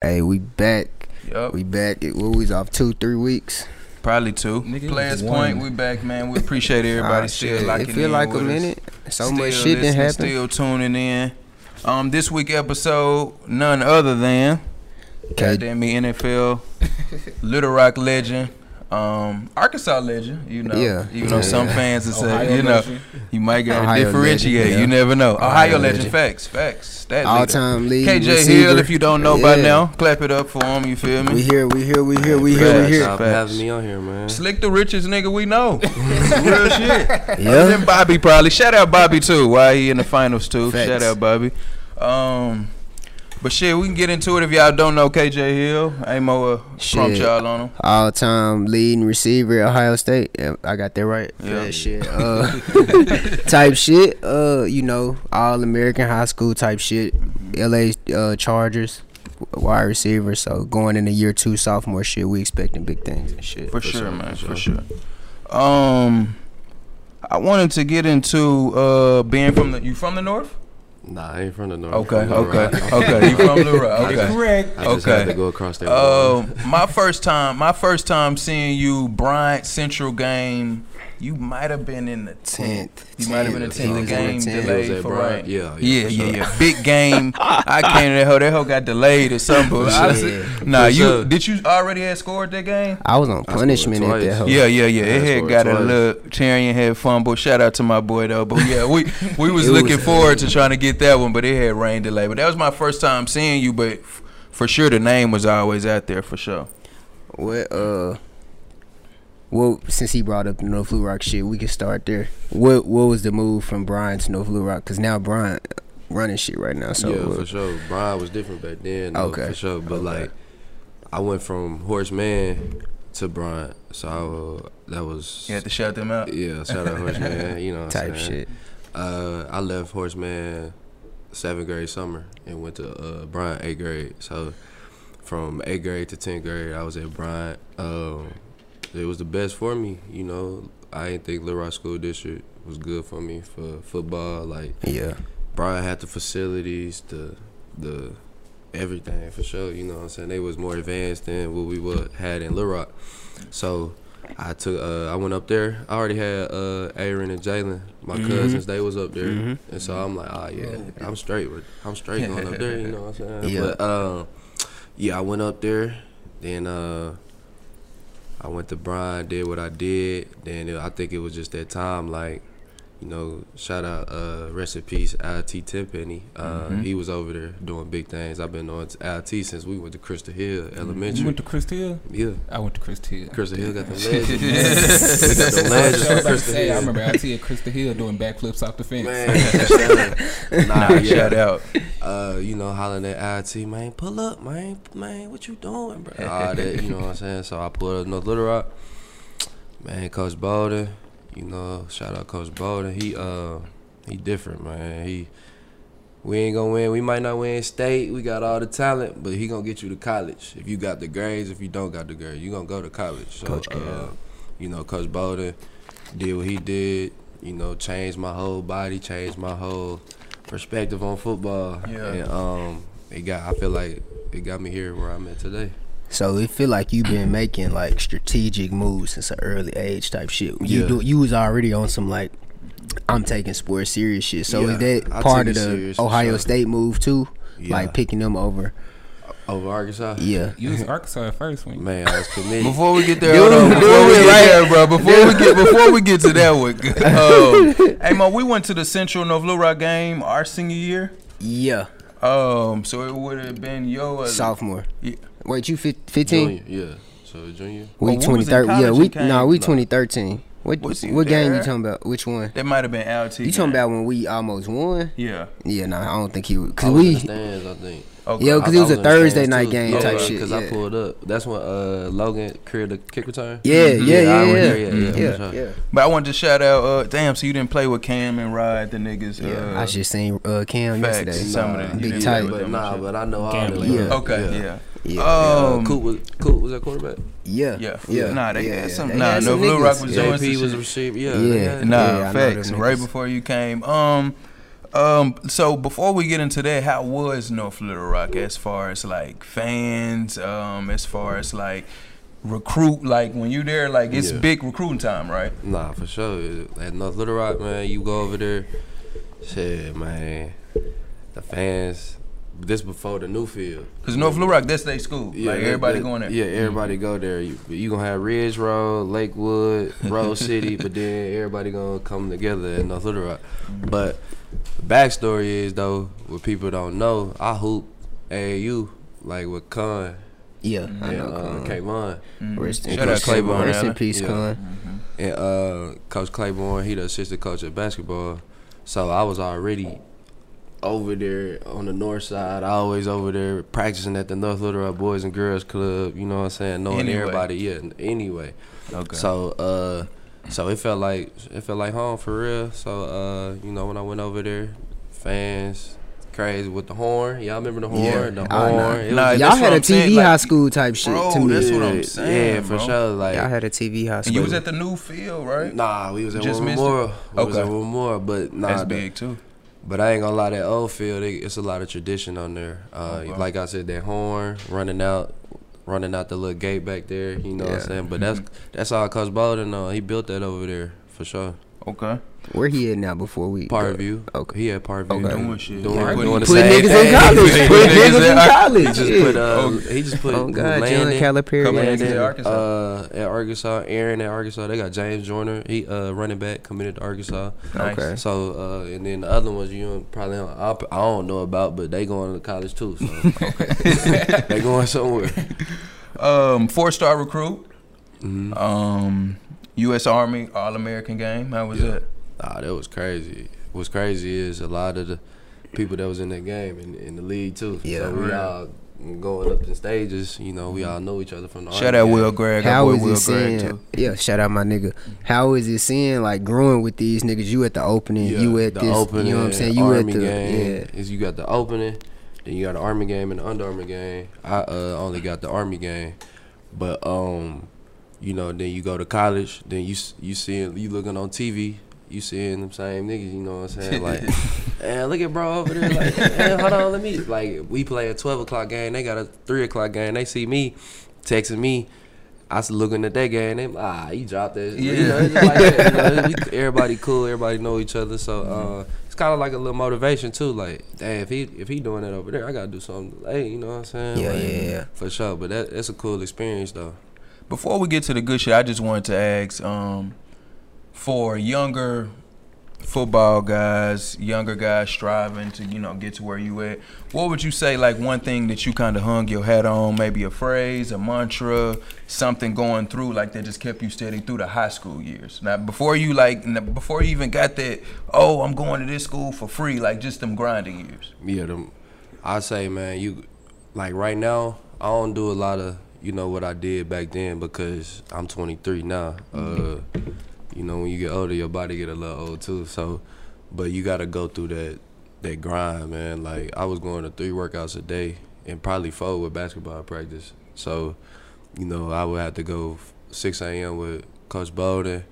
Hey, we back. Yup. We back. It, what, we was off two, three weeks. Probably two. Nigga, Players it's Point, one. we back, man. We appreciate everybody Ah, still shit, locking It feel in like a with us. minute. So Still much shit done listening, happened. Still tuning in. Um, this week episode, none other than Okay. goddamn me NFL, Little Rock legend, um, Arkansas legend. You know, Yeah. even though Yeah. some fans will say, you know, legend. you might get to Ohio differentiate. legend, yeah. You never know. Ohio, Ohio legend. legend. Facts, facts. That All leader. time lead. KJ receiver. Hill, if you don't know by now, clap it up for him. You feel me? We here, we here, we here, we here, we here. Stop having me on here, man. Slick the richest nigga we know. Real shit. Other Yeah. than Bobby probably. Shout out Bobby too. Why he in the finals too. Facts. Shout out Bobby. Um but shit, we can get into it if y'all don't know KJ Hill. Amo uh, y'all on him. All time leading receiver at Ohio State. Yeah, I got that right. Yeah. Yeah, shit. Uh, type shit. Uh, you know, all American high school type shit. LA uh, Chargers wide receiver. So going into year two sophomore shit, we expecting big things and shit. For, sure, man. For sure. Um I wanted to get into uh being from the you from the north? Nah, I ain't from the north. Okay, from okay, okay. You from Little Rock. I Okay. just- Correct. I just Okay. had to go across there. Uh, my first time, my first time seeing you, Bryant Central game. You might have been in the tenth. Tenth. You might have been in the Tenth. tenth. The He was in game the tenth. It was delayed for Bryant. Bryant. Yeah, Yeah, yeah, yeah, yeah. Big game. I came to that hoe. That hoe got delayed or something. But honestly, nah, you did you already had scored that game? I was on punishment at that twice. hoe. Yeah, yeah, yeah. It had got a twice. little Charian had fumble. Shout out to my boy though. But yeah, we we was looking forward to trying to get that one, but it had rain delay. But that was my first time seeing you. But for sure, the name was always out there for sure. What uh well since he brought up the North Blue Rock shit, we can start there. What what was the move from Bryant to North Blue Rock? Cause now Bryant running shit right now. So yeah, what- for sure. Bryant was different back then. though, Okay. for sure. But Okay. like, I went from Horace Mann to Bryant, so I, uh, that was You had to shout them out. yeah. Shout out Horace Mann. You know, what I'm type shit. Uh, I left Horace Mann seventh grade summer and went to uh, Bryant eighth grade. So from eighth grade to tenth grade, I was at Bryant. Um, it was the best for me. You know, I didn't think Little Rock School District was good for me for football. Like Yeah. Bryant had the facilities, the the everything for sure. You know what I'm saying? They was more advanced than what we would had in Little Rock. So I took uh I went up there. I already had uh Aaron and Jalen, my Mhm. cousins, they was up there. Mhm. And so I'm like, oh yeah, I'm straight with I'm straight going up there, you know what I'm saying? Yeah. But um yeah, I went up there, then uh I went to Bryant, did what I did. Then it, I think it was just that time, like, you know, shout out, uh, rest in peace, IT Timpany. Uh, Mhm. He was over there doing big things. I've been on IT since we went to Crystal Hill Elementary. You went to Crystal Hill? yeah, I went to Crystal Hill. Crystal Hill got the legends. man. we got the legends I from about Crystal say, I remember I see at Crystal Hill doing backflips off the fence. Man, nah, Nah, yeah. shout out. uh, you know, hollering at IT, man, pull up, man, man, what you doing, bro? All that, you know what I'm saying? So I pulled up North Little Rock. Man, Coach Bolden, you know, shout out Coach Bolden. He uh he different, man. He we ain't gonna win. We might not win state. We got all the talent, but he gonna get you to college. If you got the grades, if you don't got the grades, you gonna go to college. So Coach uh, you know, Coach Bolden did what he did, you know, changed my whole body, changed my whole perspective on football. Yeah. And um it got I feel like it got me here where I'm at today. So it feel like you've been making like strategic moves since an early age type shit. You Yeah. do you was already on some like I'm taking sports serious shit. So Yeah, is that I part of the Ohio sure. State move too? Yeah. Like picking them over. Over Arkansas? Yeah. You was Arkansas at first when Man, I was committed. Before we get there, Dude, hold on. Before dude, we get right. there, bro. Before we get before we get to that one, um, hey man, we went to the Central North Little Rock game our senior year. Yeah. Um, so it would have been yo. uh, Sophomore. Yeah. Wait, you 15? Yeah. So junior. We Oh, we was in 2013. Yeah, we and came- no, we No. 2013. What Was he what game you talking about? Which one? That might have been LT. You talking about when we almost won? Yeah. Yeah, no, I don't think he would. I Cause was in we the stands, I think. Okay. Yeah, 'cause it I- was I a in the Thursday night too. game yeah, type shit, Because yeah. I pulled up. That's when uh, Logan created the kick return. yeah, yeah, Mhm. yeah, Yeah, I yeah, there, yeah, yeah, yeah, yeah. But I wanted to shout out. Uh, damn, so you didn't play with Cam and Rod, the niggas. Yeah, uh, I just seen uh, Cam Facts. yesterday. Some of them. Big Yeah, tight. But nah, shit. but I know all Gamble. them. Yeah. Okay. Yeah. Yeah, Uh, Um, Coop was Coop was that quarterback. yeah, Yeah. yeah. Nah, they yeah, had some. They Nah, had no some Blue niggas. Rock was Yeah. doing JP some was shit. a receiver. Yeah. Yeah. Nah, I facts. Right before you came. Um, Um, so before we get into that, how was North Little Rock as far as like fans, um, as far as like recruit, like when you there, like it's Yeah. big recruiting time, right? Nah, for sure. At North Little Rock, man, you go over there. Shit, man. The fans. This before the new field. Cause North Little Rock, that's their school. like everybody that- going there. Yeah, everybody go there. You, you gonna have Ridge Road, Lakewood, Rose City, but then everybody gonna come together in North Little Rock. But the backstory is though, what people don't know, I hoop AAU like with Con Yeah, I and know. uh, Con. Kayvon. Mhm. Rest in Shout out peace, Claiborne, Rest in peace, Yeah. Con. And uh, Coach Claiborne, he the assistant coach at basketball. So I was already over there on the north side, always over there practicing at the North Little Rock Boys and Girls Club. You know what I'm saying? Knowing Anyway. everybody. Yeah. Anyway. Okay. So uh, so it felt like it felt like home for real. So uh, you know when I went over there, fans. Crazy with the horn. Y'all remember the horn? Yeah. The Oh, horn. Nah, Y'all had a a I'm saying, TV like, high school type shit bro, to me. that's what I'm saying, Yeah, for bro. sure. Like Y'all had a TV high and school. you was at the new field, right? Nah, we was at Just War missed it? Memorial. We was at War Memorial, but nah, that's the- big too. But I ain't gonna lie, that old field, it, it's a lot of tradition on there. Uh, Okay. Like I said, that horn running out, running out the little gate back there. You know what I'm saying? But that's that's all Coach Bolden. Uh, he built that over there for sure. Okay. Where he at now before we go? Parkview. Okay. He at Parkview. Okay. Doing shit. Doing, Yeah, doing Put same. niggas in college. he Put niggas niggas in- in college. just put uh, Okay. he just put Oh God, Jalen Landon, Calipari. Couple yeah. in Arkansas. uh, at Arkansas, Aaron at Arkansas. They got James Joyner. He uh running back committed to Arkansas. Nice. Okay. So uh, and then the other ones you probably I, I don't know about, but they going to college too. So they going somewhere. Um, four star recruit. hmm Um, U.S. Army All American game. How was Yeah. that? Nah, that was crazy. What's crazy is a lot of the people that was in that game in, in the league too. Yeah. so we Right. all going up in stages. You know, we all know each other from the Shout Army out game. Will Gregg. Our How boy is Will it Gregg seeing? too. Yeah, shout out my nigga. How is it seeing like growing with these niggas? You at the opening, Yeah, you at the this. opening, you know what I'm saying? You Army at the game yeah. is you got the opening, then you got the Army game and the Under Armour game. I uh, only got the Army game, but um, you know, then you go to college, then you s- you seeing you looking on TV. You seeing them same niggas, you know what I'm saying? Like, and look at bro over there. Like, man, hold on, let me. Like, we play a 12 o'clock game. They got a 3 o'clock game. They see me texting me. I was looking at that game. They ah, you dropped that. You know, it's like that, you know, everybody cool. Everybody know each other. So uh, it's kind of like a little motivation too. Like, damn, if he if he doing it over there, I gotta do something. Hey, you know what I'm saying? Yeah, Like, yeah, yeah. For sure. But that that's a cool experience though. Before we get to the good shit, I just wanted to ask um, for younger football guys, younger guys striving to you know get to where you at. What would you say like one thing that you kind of hung your hat on? Maybe a phrase, a mantra, something going through like that just kept you steady through the high school years. Now before you like before you even got that, oh I'm going to this school for free, like just them grinding years. Yeah, them. I say, man, you like right now. I don't do a lot of you know what I did back then because I'm 23 now. Uh, you know, when you get older, your body get a little old too. So, but you gotta go through that that grind, man. Like I was going to three workouts a day and probably four with basketball practice. So, you know, I would have to go 6 a.m. with Coach Bolden.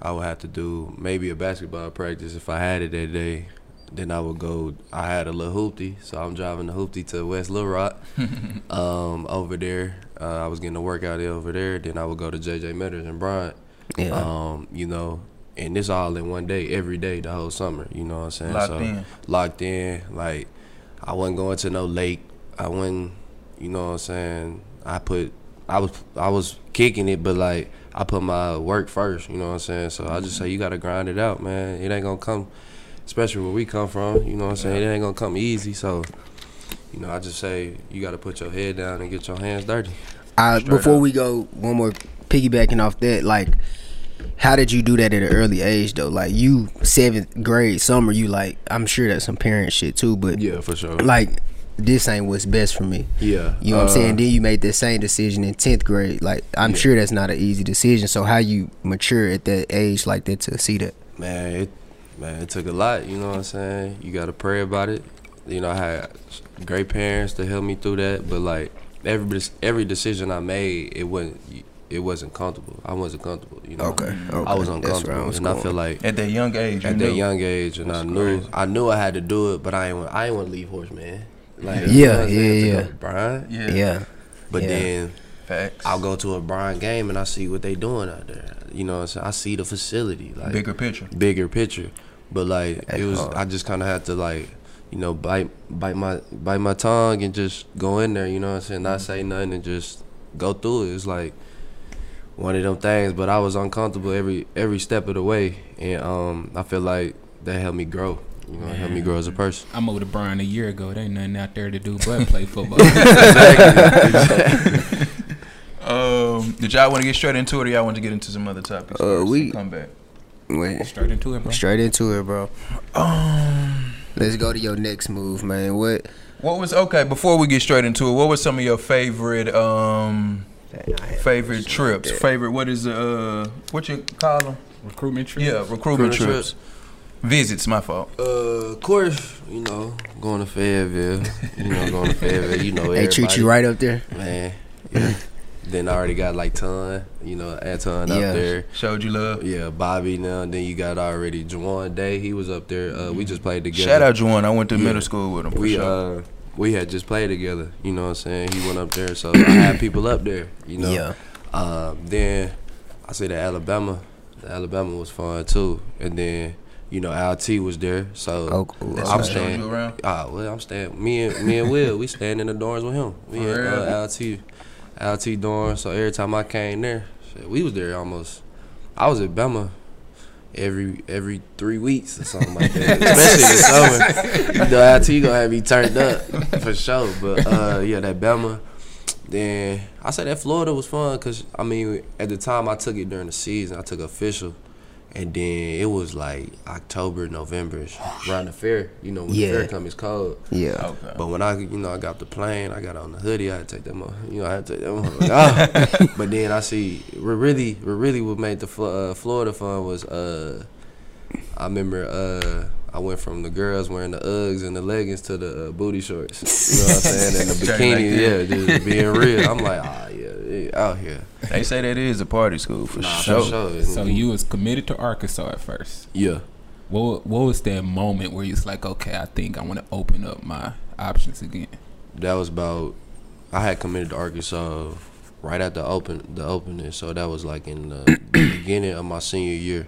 I would have to do maybe a basketball practice if I had it that day. Then I would go. I had a little hoopty, so I'm driving the hoopty to West Little Rock. um, over there, uh, I was getting a workout in over there. Then I would go to JJ Metters and Bryant. Yeah. Um, you know, and this all in one day, every day, the whole summer. You know what I'm saying? Locked so, in. Locked in. Like I wasn't going to no lake. I wasn't. You know what I'm saying? I put. I was. I was kicking it, but like I put my work first. You know what I'm saying? So I just say you gotta grind it out, man. It ain't gonna come. Especially where we come from, you know what I'm saying? It ain't gonna come easy. So, you know, I just say you gotta put your head down and get your hands dirty. I, before up. we go, one more piggybacking off that, like, how did you do that at an early age though? Like, you seventh grade summer, you like, I'm sure that's some parent shit too, but Yeah, for sure. like, this ain't what's best for me. yeah, You know what I'm uh, saying? Then you made the same decision in tenth grade. Like, I'm Yeah. sure that's not an easy decision. So how you mature at that age like that to see that? Man, it man, it took a lot. You know what I'm saying? You gotta pray about it. You know, I had great parents to help me through that, but like every every decision I made, it wasn't it wasn't comfortable. I wasn't comfortable. You know. Okay, okay. I was That's where I uncomfortable, was and I feel like At that young age, you at knew. that young age, and I knew crazy. I knew I had to do it, but I ain't want I ain't want to leave Horace Mann. Like Yeah, you know what yeah, yeah. Bryant, Yeah. Yeah. but Yeah. then Facts. I'll go to a Bryant game and I see what they doing out there. You know what I'm saying? I see the facility, like Bigger picture. bigger picture. But like That's it was hard. I just kinda had to like, you know, bite bite my bite my tongue and just go in there, you know what I'm saying? Not say nothing and just go through it. It's like one of them things, but I was uncomfortable every every step of the way and um I feel like that helped me grow. You know, it helped me grow as a person. I'm over to Bryant a year ago. There ain't nothing out there to do but play football. Um, did y'all want to get straight into it, or y'all want to get into some other topics? Uh, we- come back. Wait. Straight into it, bro. Straight into it, bro. Um, Let's go to your next move, man. What? what was okay? Before we get straight into it, what was some of your favorite um favorite trips? Favorite what is uh what you call them? Recruitment trips. Yeah, recruitment Recruitment trips. Visits, my fault. Uh, of course, you know, going to Fayetteville, you know, going to Fayetteville, you know, They treat you right up there. Man, yeah. Then I already got like Ton, you know, Anton up Yeah. there. Showed you love. Yeah, Bobby now. Then you got already Juwan Day. He was up there. Uh, we just played together. Shout out Juwan. I went to Yeah. middle school with him. For We sure. uh we had just played together. You know what I'm saying? He went up there, so I had people up there. You know. Yeah. Um, then I say the Alabama. The Alabama was fun too. And then you know LT was there, so Oh, cool. I'm what showed staying. you around. Ah, well, I'm staying. Me and me and Will, we staying in the dorms with him. We For in real? uh, LT, dorm. So every time I came there, shit, we was there almost. I was at Bama every every three weeks or something like that. Especially in the summer. You know, LT gonna have me turned up for sure. But uh, yeah, that Bama. Then I said that Florida was fun because I mean at the time I took it during the season. I took official. And then it was like October, November, around the fair. You know, when Yeah. the fair comes, it's cold. Yeah. Okay. But when I, you know, I got the plane, I got on the hoodie, I had to take that, mo- you know, I had to take that. motherfucker off. but then I see, we're really, we're really what made the uh, Florida fun was, uh, I remember, uh, I went from the girls wearing the Uggs and the leggings to the uh, booty shorts. You know what I'm saying? And the Straight like bikini, yeah, just being real. I'm like, ah, yeah, yeah, out here. They say that is a party school for Nah, sure. for sure. So you was committed to Arkansas at first. yeah. What What was that moment where you was like, okay, I think I want to open up my options again? that was about I had committed to Arkansas right at the open the opening, so that was like in the beginning of my senior year.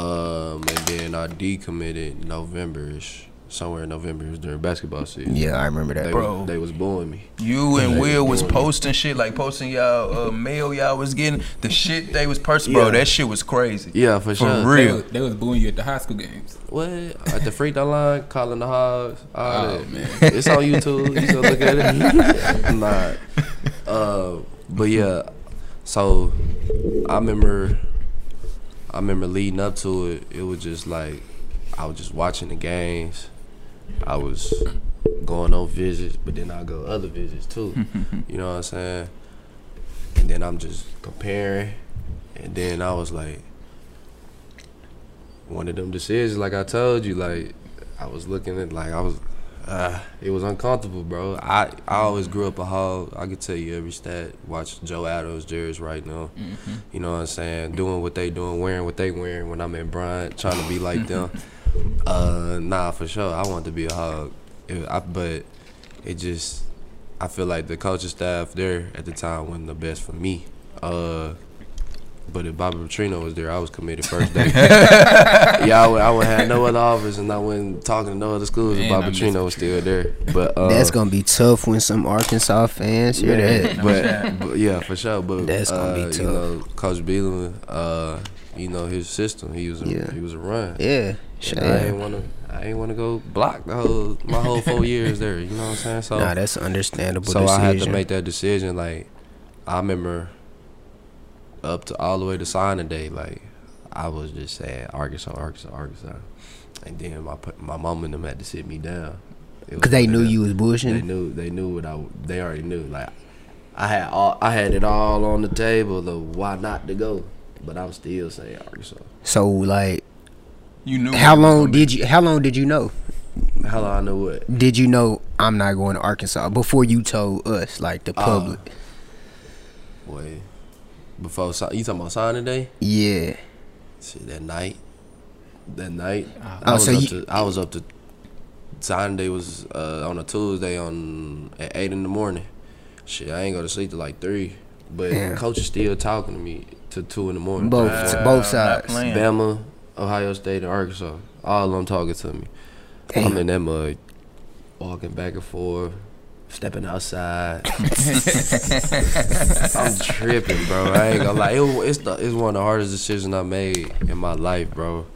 Um, and then I decommitted November-ish, somewhere in November. It was during basketball season. Yeah, I remember that. They, Bro. Was, they was booing me. You and They Will was doing it. posting shit like posting y'all uh, mail y'all was getting the shit they was pers- bro. That shit was crazy. Yeah, for, For sure. real. They was, they was booing you at the high school games. What at the free throw line, calling the hogs, all Oh, that. man. It's on YouTube. You can look at it. nah. Uh, but yeah, so I remember, I remember leading up to it. It was just like I was just watching the games. I was going on visits, but then I go other visits too. you know what I'm saying? And then I'm just comparing, and then I was like, one of them decisions, like I told you, like I was looking at, like I was, uh, it was uncomfortable, bro. I I always grew up a hog. I could tell you every stat. Watch Joe Adams, Jarius Wright now. Mm-hmm. You know what I'm saying? Doing what they doing, wearing what they wearing. When I'm in Bryant, trying to be like them. Uh, nah, for sure. I want to be a hog, It- I, but it just, I feel like the coaching staff there at the time wasn't the best for me. Uh, but if Bobby Petrino was there, I was committed first day. yeah, I would, I would have no other offers, and I wasn't talking to no other schools. if Man, I Bobby Petrino was still there, but uh, That's gonna be tough when some Arkansas fans hear yeah, that. but, but yeah, for sure. But That's gonna be uh, tough. You know, Coach Bielema, uh, you know his system. He was a, Yeah. he was a run. Yeah, And I ain't wanna I ain't wanna go block the whole my whole four years there. You know what I'm saying? So Nah, that's understandable so decision. I had to make that decision. Like I remember up to all the way to signing day. Like I was just saying Arkansas, Arkansas, Arkansas, and then my my mom and them had to sit me down. Cause they one knew them- you was They knew they knew what I they already knew. Like I had all I had it all on the table of why not to go, but I'm still saying Arkansas. So like, You knew. how long did you? How long did you know? How long I know what? Did you know I'm not going to Arkansas before you told us, like the Uh, public? Boy, before you talking about signing day? Yeah. Shit, that night, that night, Ah. I was so up you- to I was up to signing day was uh, on a Tuesday on at eight in the morning. Shit, I ain't go to sleep till like three, but Damn. coach is still talking to me to two in the morning. Both Wow, both sides. playing. Bama, Ohio State, and Arkansas. All of them talking to me. Damn. I'm in that mud, walking back and forth, stepping outside. I'm tripping, bro. I ain't gonna lie. It, wa- it's the it's one of the hardest decisions I made in my life, bro.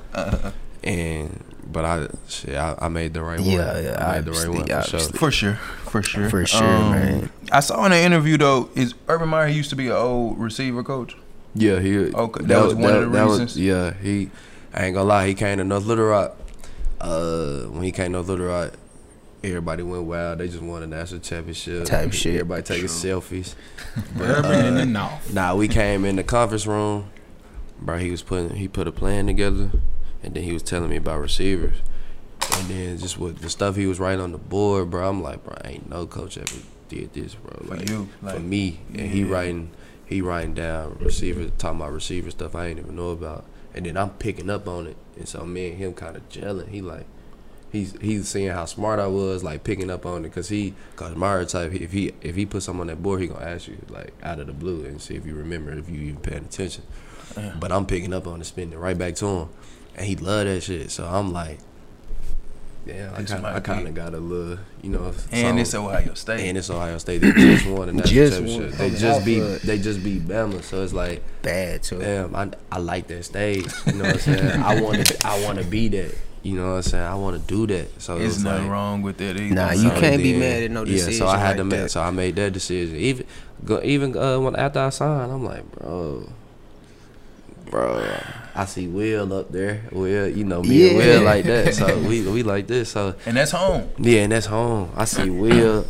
And but I shit, I, I made the right one. Yeah, yeah, I made the right one for sure. For sure, for sure, Um, For sure, man. I saw in an interview though, is Urban Meyer used to be an old receiver coach. Yeah, he. Okay, that was one of the that was- reasons? yeah, he. I ain't gonna lie. He came to North Little Rock. Uh, when he came to North Little Rock, everybody went wild. They just won a national championship. Type shit. Everybody taking selfies. Urban uh, in the north. Nah, we came in the conference room, bro. He was putting he put a plan together, and then he was telling me about receivers, and then just with the stuff he was writing on the board, bro. I'm like, bro, ain't no coach ever did this, bro. For Like you, for like, me, and he writing he writing down receivers, talking about receiver stuff I ain't even know about, and then I'm picking up on it, and so me and him kind of gelling. He like. He's he's seeing how smart I was, like picking up on it, cause he, cause Mario type, if he if he put something on that board, he gonna ask you like out of the blue and see if you remember, if you even paying attention. Yeah. But I'm picking up on it, spinning it right back to him, and he love that shit. So I'm like, yeah, I kind might I kind of got a little, you know, and it's some- Ohio State. and it's Ohio State. They just won a national Just championship. won. They Coming just off beat of- they just beat Bama. So it's like, Bad too. damn, I, I like that stage. You know what I'm saying? I want to I want to be that. You know what I'm saying? I want to do that. So There's it's nothing like, wrong with that either. Nah, you so can't be then- mad at no decision. Yeah, so I had to like make. So I made that decision. Even, go, even uh, when after I signed, I'm like, bro, bro. I see Will up there. Will, you know me and Will like that. So we we like this. So and that's home. yeah, and that's home. I see Will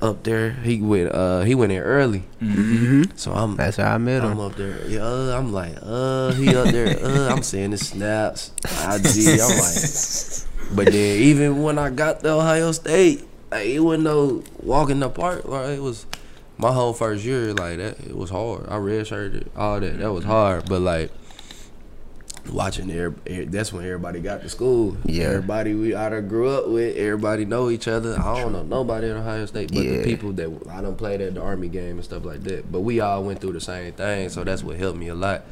up there. He went uh he went in early. hmm So I'm That's how I met I'm him. up there. Yeah, uh, I'm like, uh, he up there. Uh, I'm seeing the snaps. IG. I'm like, but then even when I got to Ohio State, like, it wasn't no walking the park. Like, it was my whole first year. Like that, it was hard. I redshirted all that. That was hard. But like watching there, that's when everybody got to school. Yeah. everybody we done grew up with. Everybody know each other. I don't know nobody at Ohio State, but Yeah. the people that I don't play at the Army game and stuff like that. But we all went through the same thing, so that's what helped me a lot.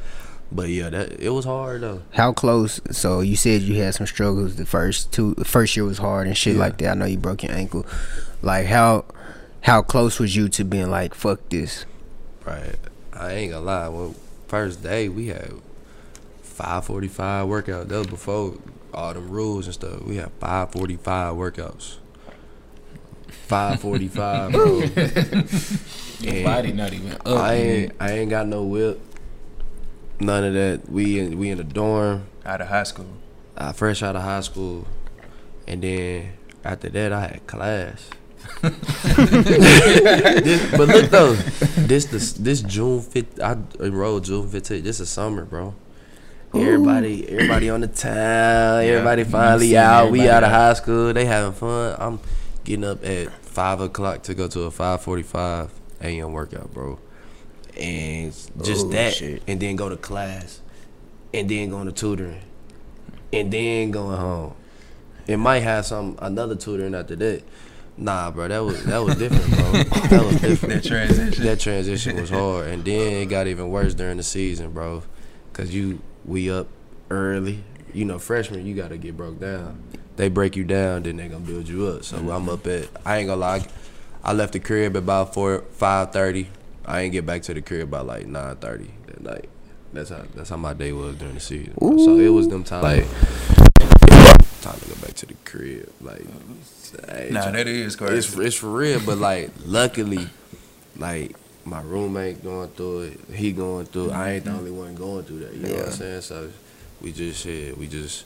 But yeah, that it was hard though. How close? So you said you had some struggles. The first two, the first year was hard and shit Yeah. like that. I know you broke your ankle. Like how, how close was you to being like fuck this? Right. I ain't gonna lie. Well, first day we had five forty five workout. That was before all them rules and stuff. We had five forty five workouts. Five forty five, bro. Your body not even up. I yet. ain't I ain't got no whip. None of that. We in we in the dorm. Out of high school. I fresh out of high school, and then after that I had class. this, but look though, this this this June fifth I enrolled June fifteenth. This is summer, bro. Everybody, everybody on the town. Everybody you finally out. We everybody out of high school. They having fun. I'm getting up at five o'clock to go to a five forty-five a.m. workout, bro. And just Oh, that, shit. and then go to class, and then going to tutoring, and then going home. It might have some another tutoring after that. Nah, bro, that was that was different, bro. that was different. That transition. That transition was hard, and then it got even worse during the season, bro. Cause you we up early. You know, freshman you gotta get broke down. They break you down, then they gonna build you up. So mm-hmm. I'm up at. I ain't gonna lie. I left the crib about four five thirty. I ain't get back to the crib by like nine thirty that night. That's how that's how my day was during the season. bro. So it was them time like time to go back to the crib. Like, Nah, that is crazy. it's it's for real, but like luckily, like my roommate going through it, he going through. it. I ain't the mm-hmm. only one going through that. You know what I'm saying? So we just shit, we just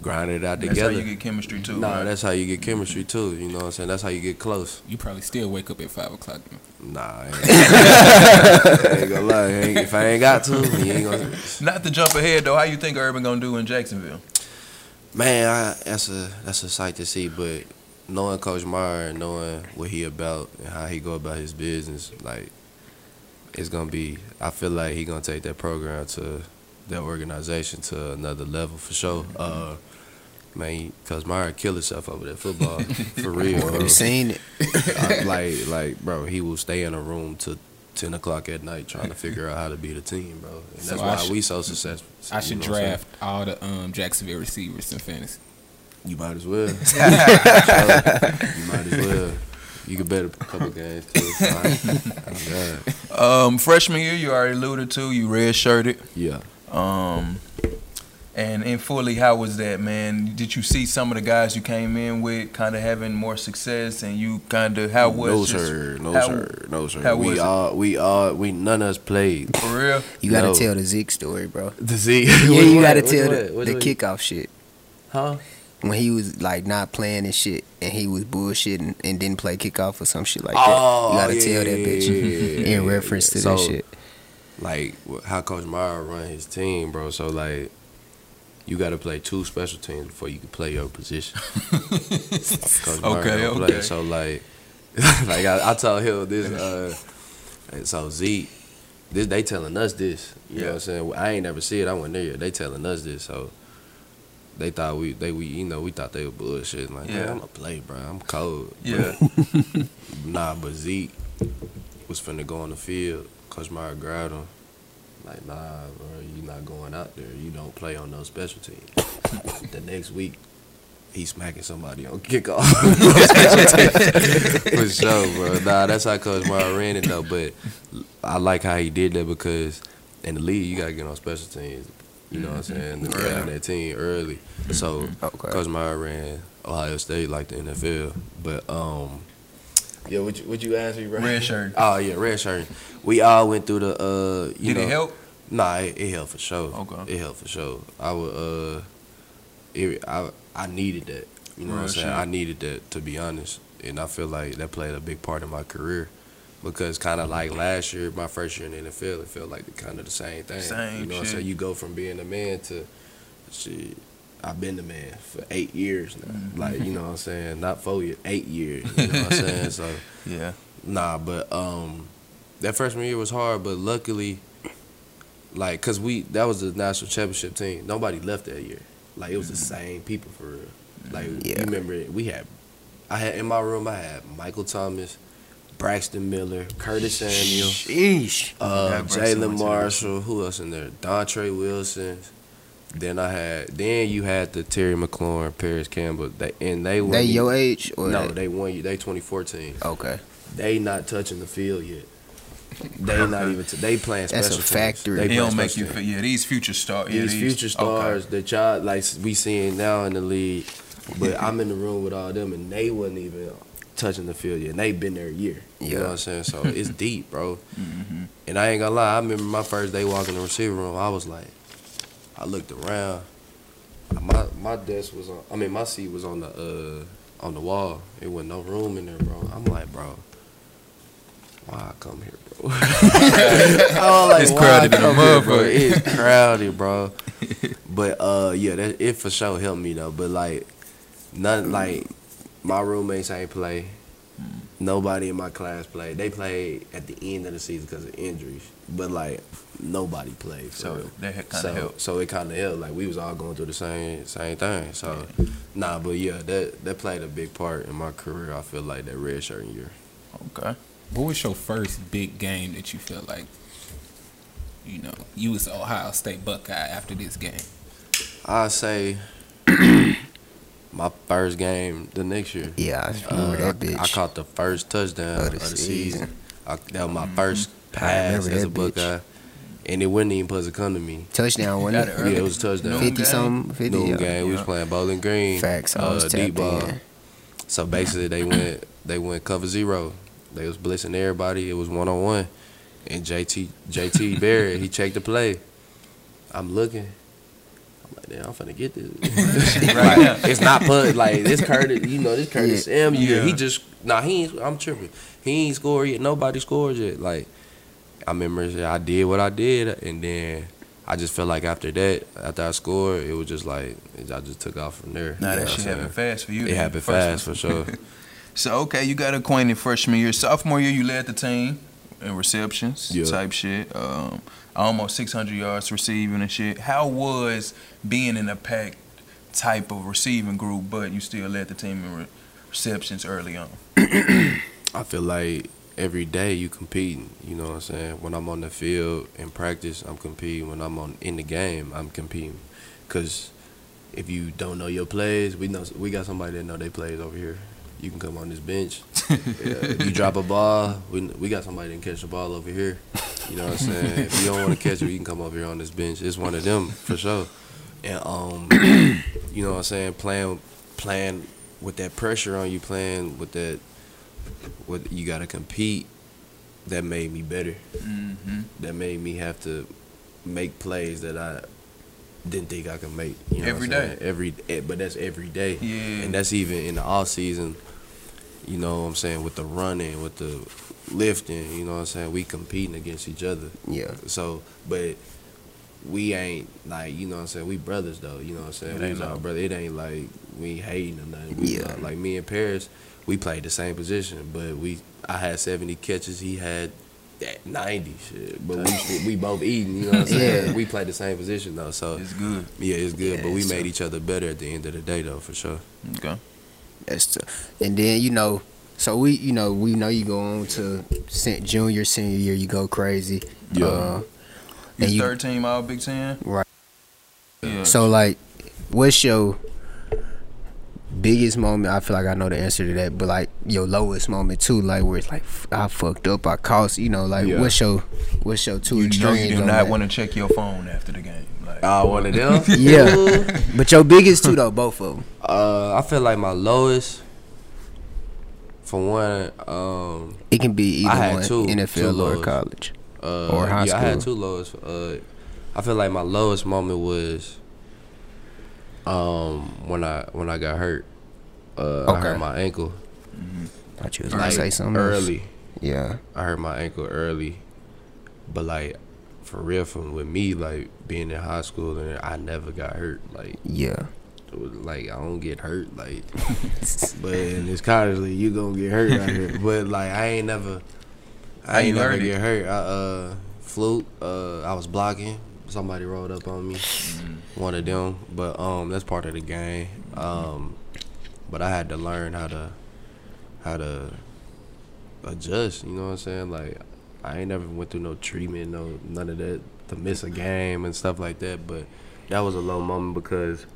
grinded it out together. That's how you get chemistry too. nah, right? that's how you get chemistry too. You know what I'm saying? That's how you get close. You probably still wake up at five o'clock. Nah, I ain't, I ain't gonna lie. I ain't- if I ain't got to, he ain't gonna. Not to jump ahead though. How you think Urban gonna do in Jacksonville? Man, I, that's a that's a sight to see. But knowing Coach Meyer and knowing what he about and how he go about his business, like it's gonna be. I feel like he gonna take that program to that organization to another level for sure. Uh, man, cause Meyer killed himself over that football for real. bro. We seen it. I- like, like, bro, he will stay in a room till ten o'clock at night trying to figure out how to beat a team, bro. And that's I why should- we so successful. I should know what I'm saying? draft all the um, Jacksonville receivers in fantasy. You might as well. you might as well. You could bet a couple games too. Um, freshman year, you already alluded to. You red shirted. yeah. Um, and in fully, how was that, man? Did you see some of the guys you came in with kind of having more success, and you kind of how was no just- sir, no how- sir, no sir. how was we it? all, we all, we none of us played. for real? You gotta No. tell the Zeke story, bro. The Zeke, Yeah, you gotta tell the, the kickoff shit. Huh? When he was like not playing and shit, and he was bullshitting and didn't play kickoff or some shit like that. Oh, You gotta yeah, tell that bitch yeah, yeah, in yeah, reference to yeah. that shit. Like how Coach Meyer run his team, bro. So like, you got to play two special teams before you can play your position. Coach Meyer Okay, don't okay. So like, like I, I told him this. Uh, and so Zeke, this they telling us this. You know what I'm saying? I ain't never see it. I went there. They telling us this. So. They thought we, they we, you know, we thought they were bullshit. Like, yeah, Yeah. I'm gonna play, bro. I'm cold. Yeah. Nah, but Zeke was finna go on the field. Coach Meyer grabbed him. Like, nah, bro, you not going out there. You don't play on no special team. the next week, he smacking somebody on kickoff. For sure, bro. Nah, that's how Coach Meyer ran it though. But I like how he did that because in the league, you gotta get on special teams. You know what I'm saying? To get on that team early. So Okay. Coach Meyer ran Ohio State like the NFL. But um, yeah, what you what you ask me, bro? Red shirt. Oh yeah, red shirt. We all went through the uh. You Did know, it help? Nah, it, it helped for sure. Okay. It helped for sure. I would uh, it, I I needed that. You know what I'm saying? shit. I needed that to be honest, and I feel like that played a big part in my career. Because kind of like last year, my first year in the NFL, it felt like the kind of the same thing. Same you know what I'm shit. saying? You go from being a man to, shit, I've been the man for eight years now. Mm-hmm. Like, you know what I'm saying? Not four years, eight years. You know what I'm saying? So, Yeah. Nah, but um, that freshman year was hard, but luckily, like, cause we that was the national championship team. Nobody left that year. Like, it was the same people for real. Like, Yeah. you remember it, we had, I had in my room, I had Michael Thomas, Braxton Miller, Curtis Samuel, Sheesh. uh, Yeah, Braxton went Jalen Marshall. Who else in there? Dontre Wilson. Then I had, then you had the Terry McLaurin, Parris Campbell. They and they were They your age or no, they- they won. They 2014 okay. they not touching the field yet. They not even. T- they playing special. That's special a teams. factory. They don't make you teams. feel. Yeah, these future stars. Yeah, These future stars that y'all like we seeing now in the league, but I'm in the room with all them and they wasn't even touching the field yet. And they've been there a year. You know Yeah. what I'm saying? So it's deep, bro. Mm-hmm. And I ain't gonna lie. I remember my first day walking the receiver room. I was like, I looked around. My my desk was on. I mean, my seat was on the uh on the wall. It wasn't no room in there, bro. I'm like, bro. Why I come here, bro? I was like, It's crowded in the here, bro? It's crowded, bro. But uh, yeah, that it for sure helped me though. But like, none like my roommates ain't play. Nobody in my class played. They played at the end of the season because of injuries. But like, nobody played. So real. that kind of so, helped. So it kind of helped. Like we was all going through the same same thing. So nah, but yeah, that that played a big part in my career. I feel like that red shirt year. Okay. What was your first big game that you felt like, you know, you was Ohio State Buckeye after this game? I say my first game the next year. Yeah, I remember Uh, that bitch. I, I caught the first touchdown Of of the the, season. season. I, that was my first pass as a that bitch. Buckeye, and it wasn't even supposed to come to me. Touchdown, Got wasn't it it? early. Yeah, it was a touchdown. 50 game? something, 50. Noon yeah. game. We was Yeah. playing Bowling Green. Facts, I was uh, tapped D-ball. in. So basically, they went they went cover zero. They was blitzing everybody. It was one on one, and JT JT Barrett he checked the play. I'm looking. I'm like, damn, I'm finna get this. Right. Like, it's not put like this Curtis. You know this Curtis M. You Yeah. he just nah. He ain't, I'm tripping. He ain't scored yet. Nobody scored yet. Like I remember I did what I did, and then. I just felt like after that, after I scored, it was just like I just took off from there. Know that shit happened fast for you. It happened fast for sure. So okay, you got acquainted freshman year, sophomore year, you led the team. in receptions Yeah. type shit. Um, almost 600 yards receiving and shit. How was being in a packed type of receiving group, but you still led the team in re- receptions early on? I feel like every day you competing. You know what I'm saying? When I'm on the field in practice, I'm competing. When I'm on in the game, I'm competing. Cause if you don't know your plays, we know we got somebody that know they plays over here. You can come on this bench. Yeah, if you drop a ball, we we got somebody that can catch the ball over here. You know what I'm saying? if you don't want to catch it, you can come over here on this bench. It's one of them for sure. And um, you know what I'm saying? Playing playing with that pressure on you, playing with that what you gotta compete. That made me better. Mm-hmm. That made me have to make plays that I didn't think I could make. You know Every what I'm day. Every eh, but that's every day. Yeah. And that's even in the off season. You know what I'm saying with the running, with the lifting. You know what I'm saying. We competing against each other. Yeah. So, but we ain't like you know what I'm saying. We brothers though. You know what I'm saying. It We ain't was our brother. It ain't like we hating or nothing. We Yeah. not- like me and Parris, we played the same position, but we I had 70 catches. He had that 90 shit. But we we both eating. You know what I'm saying. Yeah. We played the same position though. So It's good. yeah, it's good. Yeah, but we so- made each other better at the end of the day though, for sure. Okay. That's t- and then you know, so we you know we know you go on to junior senior year you go crazy. Yeah. Uh, You And you- third team All Big Ten. Right. Yeah. so like, what's your biggest moment? I feel like I know the answer to that, but like your lowest moment too, like where it's like I fucked up, I cost. You know, like Yeah. what's your what's your two you extremes? you do not want to check your phone after the game. Like, Ah, one of them. Yeah, but your biggest two though, both of them. Uh, I feel like my lowest. For one, um, It can be either I had one, two- two NFL or lows. college. Uh, Or high yeah, I had two lowest. Uh, I feel like my lowest moment was um when I when I got hurt. Uh, I Okay. hurt my ankle Thought you was gonna like say something else. early. Yeah, I hurt my ankle early, but like for real, from with me like being in high school and I never got hurt. Like yeah. like I don't get hurt. Like, but in this college league, you gonna get hurt out here. But like I ain't never, How I ain't never hurt it? get hurt. I uh fluke. Uh, I was blocking. Somebody rolled up on me. Mm-hmm. One of them. But um, that's part of the game. Um, but I had to learn how to, how to adjust. You know what I'm saying? Like I ain't never went through no treatment, no none of that to miss a game and stuff like that. But that was a low moment because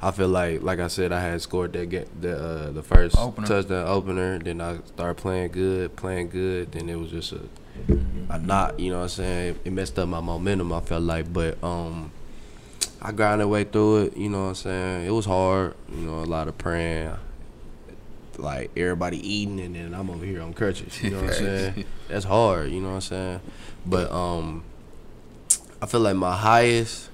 I feel like, like I said, I had scored that get the uh, the first Opener. touchdown opener. Then I started playing good, playing good. Then it was just a a knot. You know what I'm saying? It messed up my momentum. I felt like, but um. I grinded my way through it, you know what I'm saying? It was hard, you know, a lot of praying. Like everybody eating and then I'm over here on crutches, you know what I'm saying? That's hard, you know what I'm saying? But um I feel like my highest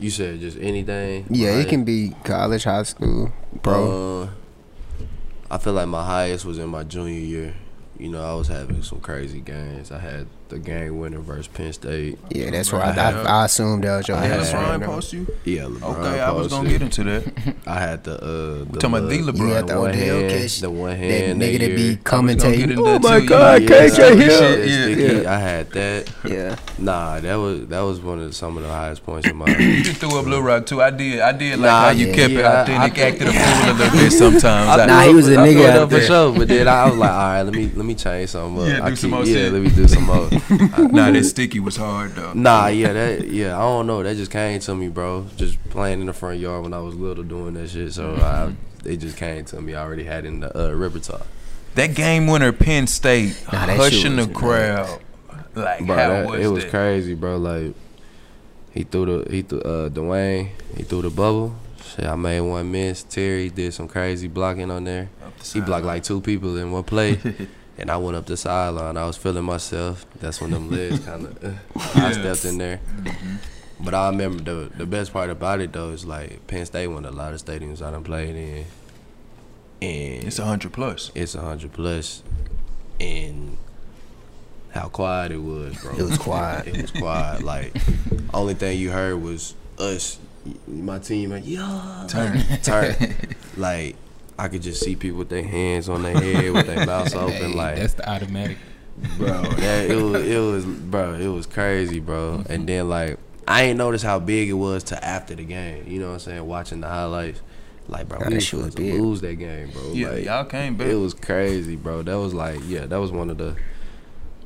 you said just anything. My Yeah, it can be college, high school, bro. uh, I feel like my highest was in my junior year. You know, I was having some crazy games. I had the game winner versus Penn State. yeah, that's where Right. I, I, I assumed that was your I had answer. LeBron right post you? Yeah, LeBron. Okay, I was gonna get into that. I had the uh, the talking about the LeBron. You had the one Odell hand, catch. the one That hand nigga that be I was gonna commentating. Oh my God, yeah. KJ Yeah, Hill. Yeah, yeah. I had that. Yeah, Nah, that was that was one of some of the highest points in my. You just threw up Lil Rock too. I did. I did like Nah, how you yeah, kept it yeah, authentic, I- I- acted a fool a little bit sometimes. I- Nah, he was a nigga threw it out up for sure, but then I was like, all right, let me let me change something up. Yeah, I do some keep- more yeah, let me do some more. I- nah, that sticky was hard though. Nah, yeah, that yeah, I don't know. That just came to me, bro. Just playing in the front yard when I was little, doing that shit. So I, it just came to me. I already had in the uh, repertoire. That game winner, Penn State, Nah, that shit hushing the was crowd. Like Bro, how that- was it was that? crazy, bro. Like he threw the he threw uh Dwayne, he threw the bubble. Shit, I made one miss. Terry did some crazy blocking on there. The He blocked like two people in one play. And I went up the sideline. I was feeling myself. That's when them legs kind of. Uh, I stepped in there. Mm-hmm. But I remember the the best part about it though is like Penn State won a lot of stadiums I done played in, and It's a hundred plus. it's a hundred plus, and how quiet it was, bro. It was quiet. it was quiet. Like only thing you heard was us, my team, like yeah, Turn. turn. like I could just see people with their hands on their head, with their mouths open, Hey, like that's the automatic. bro. That, it was, it was, bro. It was crazy, bro. Mm-hmm. And then like, I ain't noticed how big it was to after the game. You know what I'm saying? Watching the highlights, like, bro, Nah, we that was shit was supposed to lose that game, bro. Yeah, like, y'all came back. it was crazy, bro. That was like, yeah, that was one of the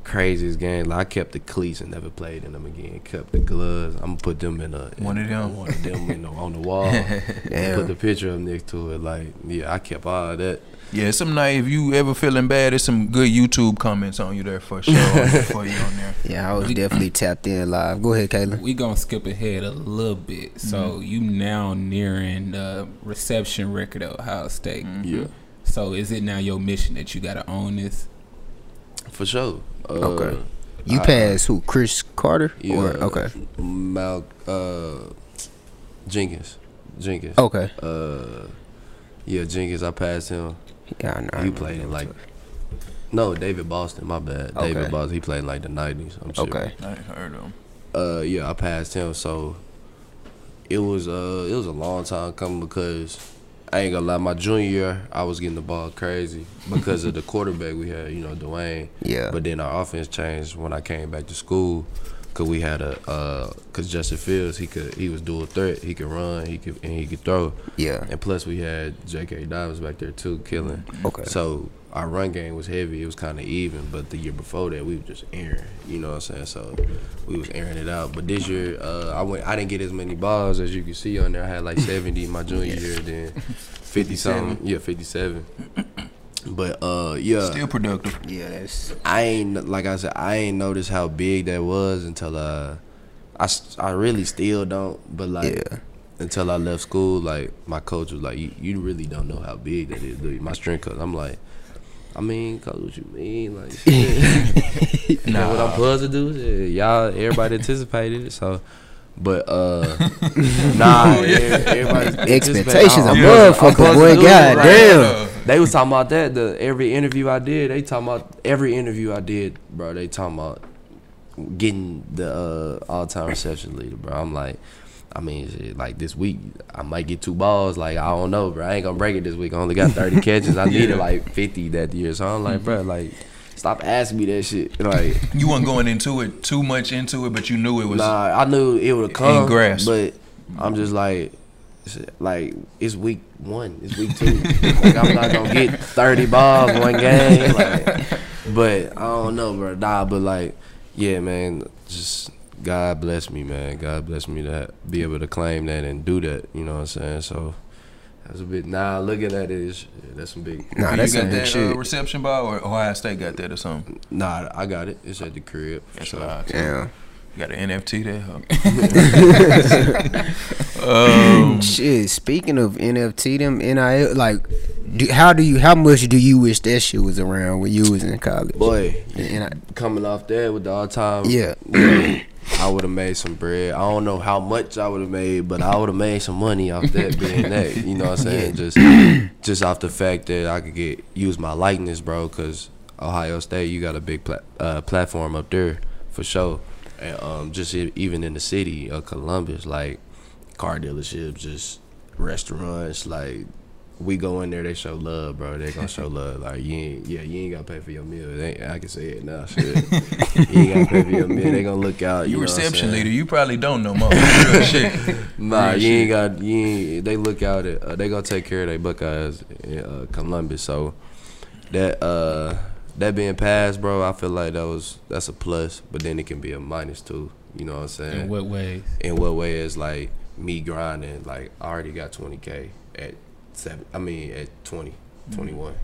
craziest games. Like, I kept the cleats and never played in them again. Kept the gloves. I'm gonna put them in a in One of them. one of them in the, on the wall. Damn. Put the picture up next to it. Like, yeah, I kept all of that. Yeah, some night if you ever feeling bad, there's some good YouTube comments on you there for sure for you on there. Yeah, I was definitely tapped in live. Go ahead, Kayla. We gonna skip ahead a little bit. So mm-hmm. you now nearing the reception record at Ohio State. Mm-hmm. Yeah, So is it now your mission that you gotta own this? for sure. Uh, Okay. You I- passed who? Cris Carter? Yeah. Or, okay. Mal uh Jenkins. Jenkins. Okay. Uh yeah, Jenkins, I passed him. Yeah, I know. I he played in like. No, David Boston, my bad. Okay. David Boston, he played in like the nineties, I'm sure. Okay. I heard him. Uh yeah, I passed him, so it was uh it was a long time coming because I ain't gonna lie, my junior year I was getting the ball crazy because of the quarterback we had, you know, Dwayne. Yeah. But then our offense changed when I came back to school, cause we had a, uh, cause Justin Fields he could he was dual threat. He could run, he could and he could throw. Yeah. And plus we had J.K. Dobbins back there too, killing. Okay. So our run game was heavy. It was kind of even, but the year before that we were just airing. You know what I'm saying? So we was airing it out. But this year, uh, I went. I didn't get as many balls as you can see on there. I had like 70 my junior year, then 50 something. Yeah, 57. But uh, yeah. Still productive. Yeah, that's I ain't like I said I ain't noticed how big that was until uh I I really still don't but like yeah. until I left school like my coach was like you, you really don't know how big that is dude. my strength coach I'm like I mean coach what you mean like shit. nah what I'm supposed to do Shit, y'all everybody anticipated it so but uh nah yeah, everybody Expectations anticipated- a I'm Yeah. supposed- I'm motherfucker, boy. to God like, damn. They was talking about that. The every interview I did, they talking about every interview I did, bro. They talking about getting the uh, all time reception leader, bro. I'm like, I mean, shit, like this week, I might get two balls. Like I don't know, bro. I ain't gonna break it this week. I only got 30 catches. I needed like 50 that year, so I'm like, bro, like. Stop asking me that shit. Like, You weren't going into it too much into it, but you knew it was. nah, I knew it would come. grasp. But I'm just like, like it's week one, it's week two. like I'm not gonna get 30 balls one game. Like, but I don't know, bro. Nah, but like, yeah, man. Just God bless me, man. God bless me to be able to claim that and do that. You know what I'm saying? So. That's a bit. Nah, looking at it, is, yeah, that's some big. Nah, you that's got some big that uh, shit. reception ball, or Ohio State got that or something. Nah, I got it. It's at the crib. That's sure. a lot. Damn. You got an NFT there. Huh? um, Shit. Speaking of NFT, them NIL, like, do, how do you? How much do you wish that shit was around when you was in college? Boy, And I, coming off that with the all time. Yeah. I would have made some bread. I don't know how much I would have made, but I would have made some money off that being that. You know what I'm saying? Just just off the fact that I could get use my likeness, bro. Cause Ohio State, you got a big pla- uh, platform up there for sure. And um, just even in the city of Columbus, like car dealerships, just restaurants, like we go in there, they show love, bro. They gonna show love. Like you ain't, yeah, you ain't gotta pay for your meal. They I can say it now. Shit, you ain't gotta pay for your meal. They gonna look out. you You, know reception leader. You probably don't know more. Real shit. Nah, Real you shit. ain't got. You ain't, they look out at. Uh, they gonna take care of their Buckeyes in uh, Columbus. So that uh that being passed, bro, I feel like that was that's a plus, but then it can be a minus too. You know what I'm saying? In what ways? in what way is like me grinding like i already got 20k at seven i mean at 20 mm-hmm. 21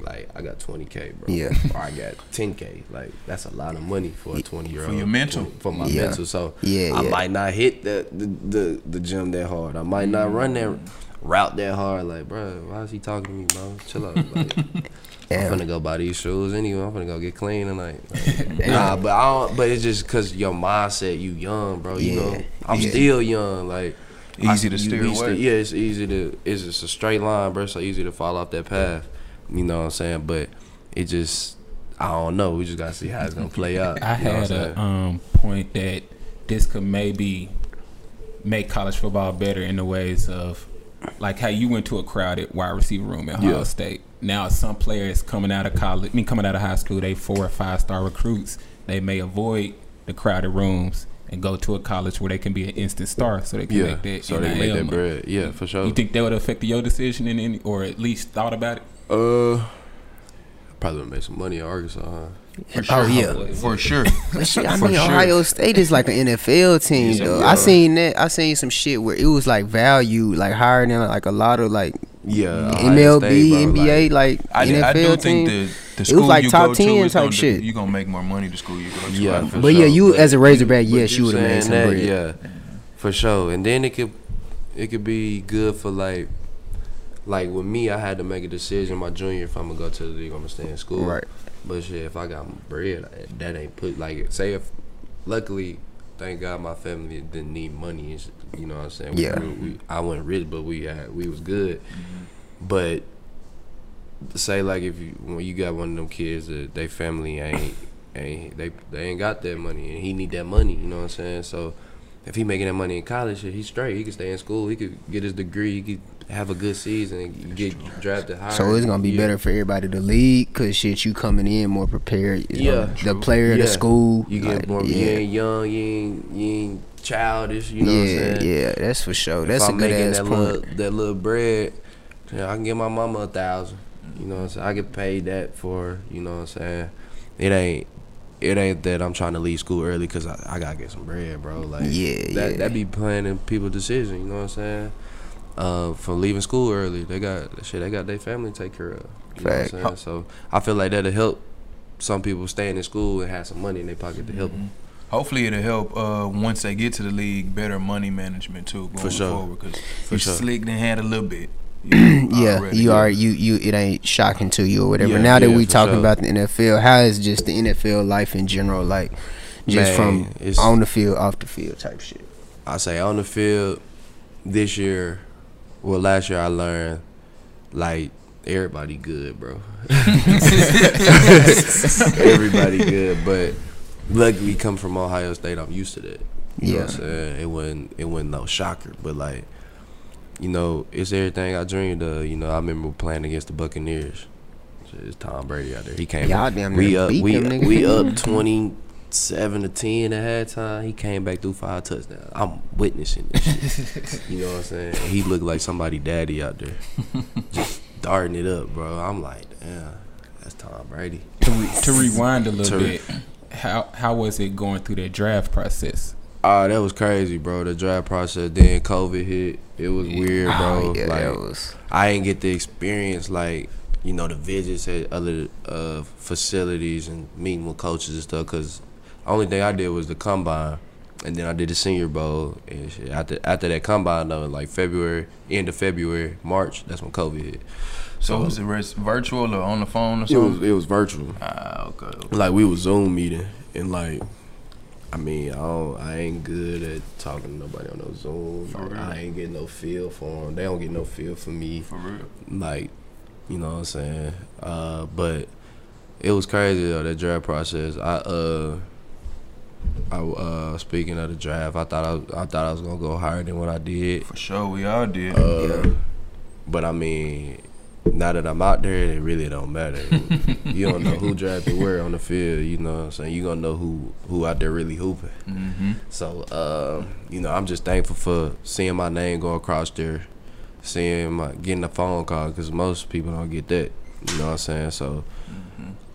like i got 20k bro. Yeah. or i got 10k like that's a lot of money for a 20 year old For your mental. for my Yeah. mental. So Yeah, i yeah. might not hit the, the the the gym that hard. I might not mm-hmm. run that route that hard. Like bro why is he talking to me bro? Chill out like, Damn. I'm finna go buy these shoes anyway. I'm finna go get clean tonight. Like, nah, but I don't. But it's just cause your mindset. You young, bro. You Yeah, know, I'm yeah. still young. Like Easy I- to you steer be away. yeah, it's easy to. It's just a straight line, bro. So easy to fall off that path. You know what I'm saying? But it just. I don't know. We just gotta see how it's gonna play out. I you know what had a um, point that this could maybe make college football better in the ways of like how you went to a crowded wide receiver room at Ohio Yeah. State. Now some players coming out of college, I mean coming out of high school, they four or five star recruits. They may avoid the crowded rooms and go to a college where they can be an instant star, so they can Yeah, make that. so they can make NIL that bread. Yeah, for sure. You think that would affect your decision in any, or at least thought about it? Uh, probably would make some money in Arkansas. Huh? For oh, sure. Oh yeah. For sure. But shit, I mean, sure. Ohio State is like an NFL team, Yeah. though. Yeah. I seen that. I seen some shit where it was like value, like higher than like a lot of like Yeah, MLB, State, bro, NBA, like- like, I, NFL I do team. think the, the was school like you top go 10 to type gonna, shit. You're gonna make more money the school you go to. Yeah, for But sure. yeah, you as a Razorback, yes, you would have made some that, bread. Yeah, for sure. And then it could, it could be good for like, like with me, I had to make a decision my junior if I'm gonna go to the league, or I'm gonna stay in school. Right. But shit, if I got bread, that ain't put like say if, luckily, thank God my family didn't need money. and shit, You know what I'm saying? We- Yeah. We, we, I wasn't rich, but we had we was good. Mm-hmm. But say like if you when you got one of them kids that they family ain't ain't they they ain't got that money and he need that money, you know what I'm saying? So if he making that money in college, shit, he's straight. He could stay in school. He could get his degree. He could have a good season and get drafted higher. So it's gonna be Yeah. better for everybody to lead, cause shit, you coming in more prepared. You Yeah. know, the True. player, Yeah. the school. You get like, more. You yeah, ain't young. You ain't you ain't childish. You know yeah, what I'm saying? yeah. That's for sure. If That's a I'm good ass that point. Little, that little bread, yeah, I can give my mama a thousand. You know what I'm saying? I get paid that for. You know what I'm saying? It ain't. It ain't that I'm trying to leave school early because I, I gotta get some bread, bro. Like Yeah, that yeah. that be playing in people's decision. You know what I'm saying? Uh, for leaving school early, they got shit. They got their family to take care of. You know what I'm Fact. saying? So I feel like that'll help some people staying in school and have some money in their pocket to help Mm-hmm. them. Hopefully it'll help uh, once they get to the league, better money management too going For sure. forward because For you sure. slicked and had a little bit. you yeah, you are you you. It ain't shocking to you or whatever. Yeah, now that yeah, we talking sure. about the NFL, how is just the NFL life in general like? Just Man, from on the field, off the field type shit. I say on the field this year, well last year I learned like everybody good, bro. everybody good, but luckily come from Ohio State, I'm used to that. You know what I'm Yeah. saying? It wasn't it wasn't no shocker, but like you know, it's everything I dreamed of. You know, I remember playing against the Buccaneers. It's Tom Brady out there. He came. Y'all damn we near up. beat We them niggas. we up twenty seven to ten at halftime. He came back through five touchdowns. I'm witnessing this shit. you know what I'm saying? And he looked like somebody daddy out there, just darting it up, bro. I'm like, damn, that's Tom Brady. To, re- to rewind a little To- bit, how how was it going through that draft process? Oh, that was crazy, bro. The draft process. Then COVID hit. It was weird, bro. Oh, yeah, like, that was. I ain't get the experience like you know the visits at other uh, facilities and meeting with coaches and stuff. Cause only thing I did was the combine, and then I did the Senior Bowl. And shit. After after that combine though, like February, end of February, March, that's when COVID hit. So was it res- virtual or on the phone or It was something? it was virtual. Ah, okay. okay. Like we was Zoom meeting and like. I mean, I don't, I ain't good at talking to nobody on no Zoom. For real? I ain't getting no feel for them. They don't get no feel for me. For real. like you know what I'm saying uh but it was crazy though that draft process I uh I uh speaking of the draft I thought I, was- I thought I was gonna go higher than what I did For sure, we all did. uh but I mean now that I'm out there it really don't matter you don't know who drafted where on the field you know what I'm saying you gonna know who who out there really hooping hmm so, uh, you know, I'm just thankful for seeing my name go across there, seeing my getting a phone call because most people don't get that. You know what I'm saying? So,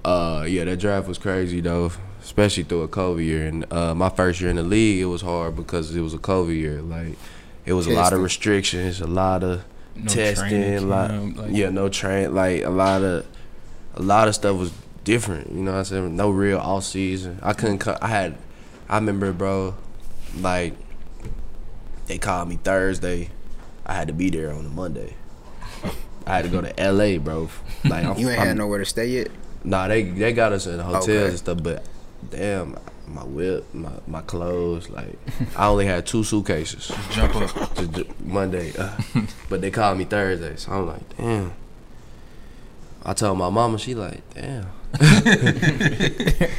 uh, yeah, that draft was crazy though, especially through a COVID year. And uh, my first year in the league, it was hard because it was a COVID year. Like, it was a lot of restrictions, a lot of No testing, training like, camp, like- yeah, no train, like a lot of, a lot of stuff was different. You know what I'm saying? No real off season. I couldn't. co- I had. I remember, bro. Like, they called me Thursday. I had to be there on a Monday. I had to go to L.A., bro. Like, I'm, You ain't I'm- had nowhere to stay yet. Nah, they they got us in hotels Okay. and stuff, but damn, my whip, my my clothes, like I only had two suitcases. Jump up. Monday, uh, but they called me Thursday, so I'm like, damn. I told my mama, she like, damn.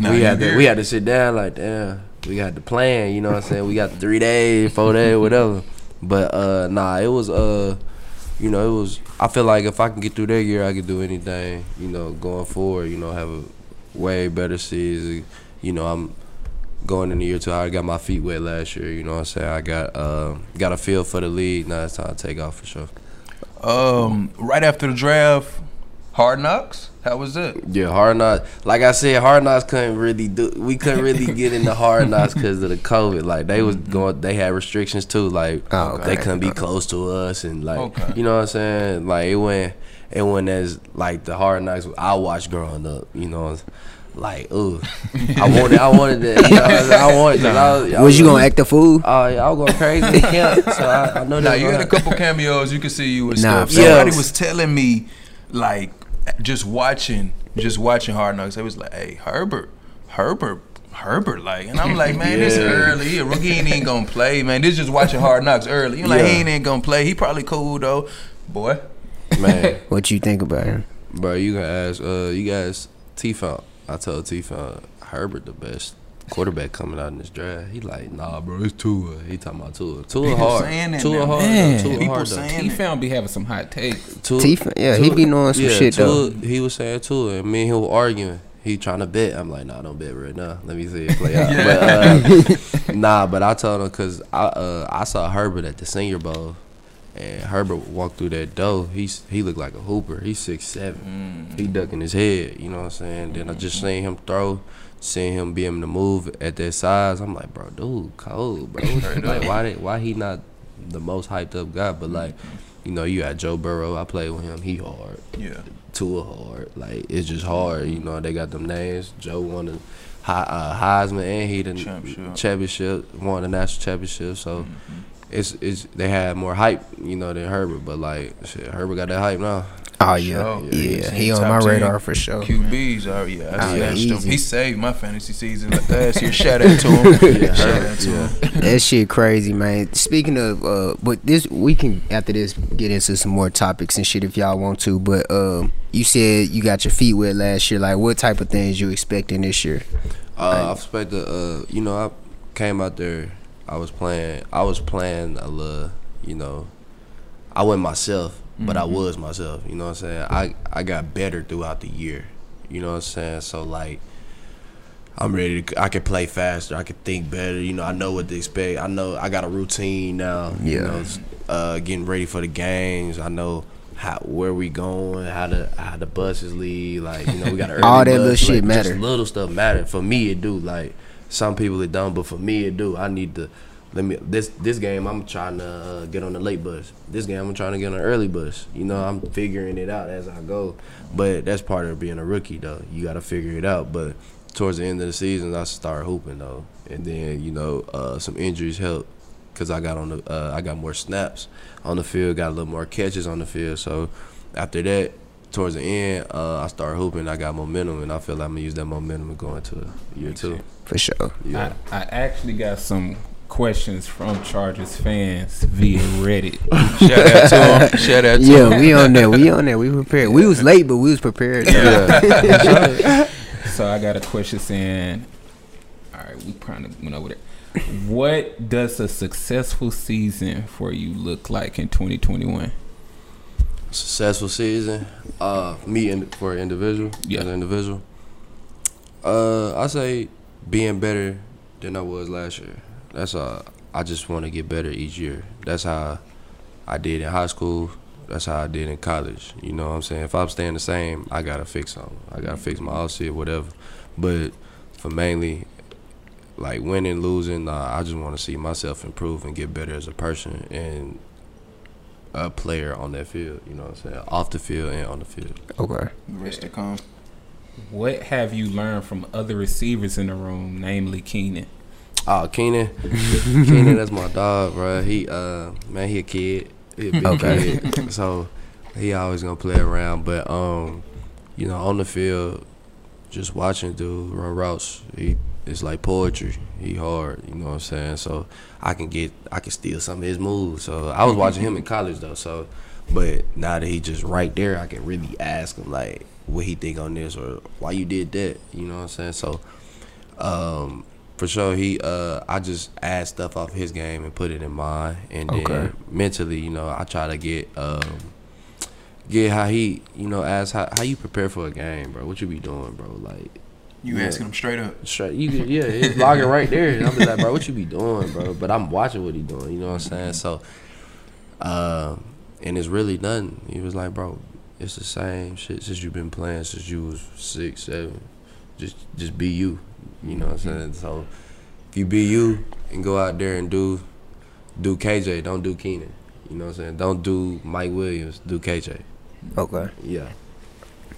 We had to we had to sit down like, damn. We got the plan, you know what I'm saying? We got three days, four days, whatever. But uh, nah, it was uh, you know, it was. I feel like if I can get through that year, I could do anything. You know, going forward, you know, have a way better season. You know, I'm going in the year two. I got my feet wet last year. You know what I'm saying? I got uh, got a feel for the league. Now it's time to take off for sure. Um, right after the draft, Hard Knocks. How was it? Yeah, hard knocks. Like I said, hard knocks couldn't really do. We couldn't really get into hard knocks because of the COVID. Like they was going, they had restrictions too. Like Oh, okay. they couldn't be close to us, and like Okay. you know what I'm saying. Like it went, it went as like the hard knocks I watched growing up. You know, like ooh, I wanted, I wanted that. You know, I wanted. saying? I wanted. 'cause I was, I Was you gonna act the fool? Oh yeah, I was going crazy in camp, so I, I know Now that. you had a couple cameos. You could see you and Nah, stuff. facts. Somebody was telling me, like, just watching, just watching Hard Knocks. They was like, "Hey, Herbert, Herbert." Herbert, like, and I'm like, man, this Yeah. early. He a rookie, he ain't even gonna play, man. This just watching Hard Knocks early. You like, Yeah. he ain't even gonna play. He probably cool though, boy. man. What you think about him? Bro, you can ask. Uh, you guys, T Funk. I told T Funk Herbert the best quarterback coming out in this draft. He like, nah, bro, it's Tua. He talking about Tua. Tua People hard. saying that Tua now. hard. Man, though. Tua people hard. though. saying- He found be having some hot takes. Tua, T, yeah, he be knowing some yeah, shit though. He was saying Tua, and me and him were arguing. He trying to bet. I'm like, nah, don't bet right now. Let me see it play out. But, uh, nah, but I told him because I uh, I saw Herbert at the Senior Bowl, and Herbert walked through that door. He's he looked like a hooper. He's six seven. Mm. He ducking his head. You know what I'm saying? Then I just seen him throw, seen him be able to move at that size. I'm like, bro, dude, cold, bro. like, why did, why he not the most hyped up guy? But like, you know, you got Joe Burrow. I played with him. He hard. Yeah, Tua hard. Like it's just hard. You know, they got them names. Joe won the uh, Heisman and he the Championship. championship, won the national championship. So Mm-hmm. It's it's they had more hype, you know, than Herbert. But like shit, Herbert got that hype now. Oh yeah, Sure. yeah, he on my radar for sure. QBs are yeah. I Oh, yeah, snatched him. He saved my fantasy season last year. Shout out to him. Yeah, Shout out to yeah. him. That shit crazy, man. Speaking of, uh, but this we can after this get into some more topics and shit if y'all want to. But um, you said you got your feet wet last year. Like, what type of things you expecting this year? Uh, I expect to, uh, you know, I came out there. I was playing. I was playing a little, you know. I wasn't myself, but I was myself. You know what I'm saying? I I got better throughout the year. You know what I'm saying? So like, I'm ready. To, I can play faster. I can think better. You know, I know what to expect. I know I got a routine now. You Yeah. know, uh, getting ready for the games. I know. How, where we going? How the how the buses leave? Like you know, we got All that bus, little shit like, matter. Just little stuff matter for me. It do like some people it don't, but for me it do. I need to let me this this game. I'm trying to uh, get on the late bus. This game I'm trying to get on the early bus. You know, I'm figuring it out as I go. But that's part of being a rookie though. You got to figure it out. But towards the end of the season, I start hooping though, and then you know uh, some injuries help because I got on the uh, I got more snaps on the field, got a little more catches on the field. So after that, towards the end, uh, I start hooping. I got momentum, and I feel like I'm gonna use that momentum going to year two. For sure. Yeah. I, I actually got some questions from Chargers fans via Reddit. Shout out to him. Shout out to Yeah, him. we on there. We on there. We prepared. We was late, but we was prepared. Yeah. so I got a question saying, all right, we kind of went over there. What does a successful season for you look like in 2021? Successful season. Uh, me and for an individual. Yeah. As an individual. Uh, I say being better than I was last year. That's uh, I just want to get better each year. That's how I did in high school. That's how I did in college. You know what I'm saying? If I'm staying the same, I gotta fix something. I gotta fix my outfit, whatever. But for mainly, like winning, losing, nah, I just want to see myself improve and get better as a person and a player on that field. You know what I'm saying? Off the field and on the field. Okay. Rest to come. What have you learned from other receivers in the room, namely Keenan? Oh, Keenan, Keenan, that's my dog, bro. He, uh, man, he a kid. He a big Okay. kid, so he always gonna play around. But um, you know, on the field, just watching dude run routes, he it's like poetry. He hard, you know what I'm saying. So I can get, I can steal some of his moves. So I was watching him in college though. So, but now that he just right there, I can really ask him like what he think on this or why you did that. You know what I'm saying. So, um, for sure. He, uh, I just add stuff off his game and put it in mine, and then Okay. mentally, you know, I try to get, um, get how he, you know, ask how how you prepare for a game, bro. What you be doing, bro? Like, You Yeah. asking him straight up. straight, you, could- yeah, it's logging right there. And I'm just like, bro, what you be doing, bro? But I'm watching what he doing. You know what I'm saying? So, um, and it's really nothing. He was like, bro, it's the same shit since you've been playing since you was six, seven. Just, just be you. You know what I'm mm-hmm. saying? So, if you be you and go out there and do, do KJ, don't do Keenan. You know what I'm saying? Don't do Mike Williams. Do KJ. Okay. Yeah.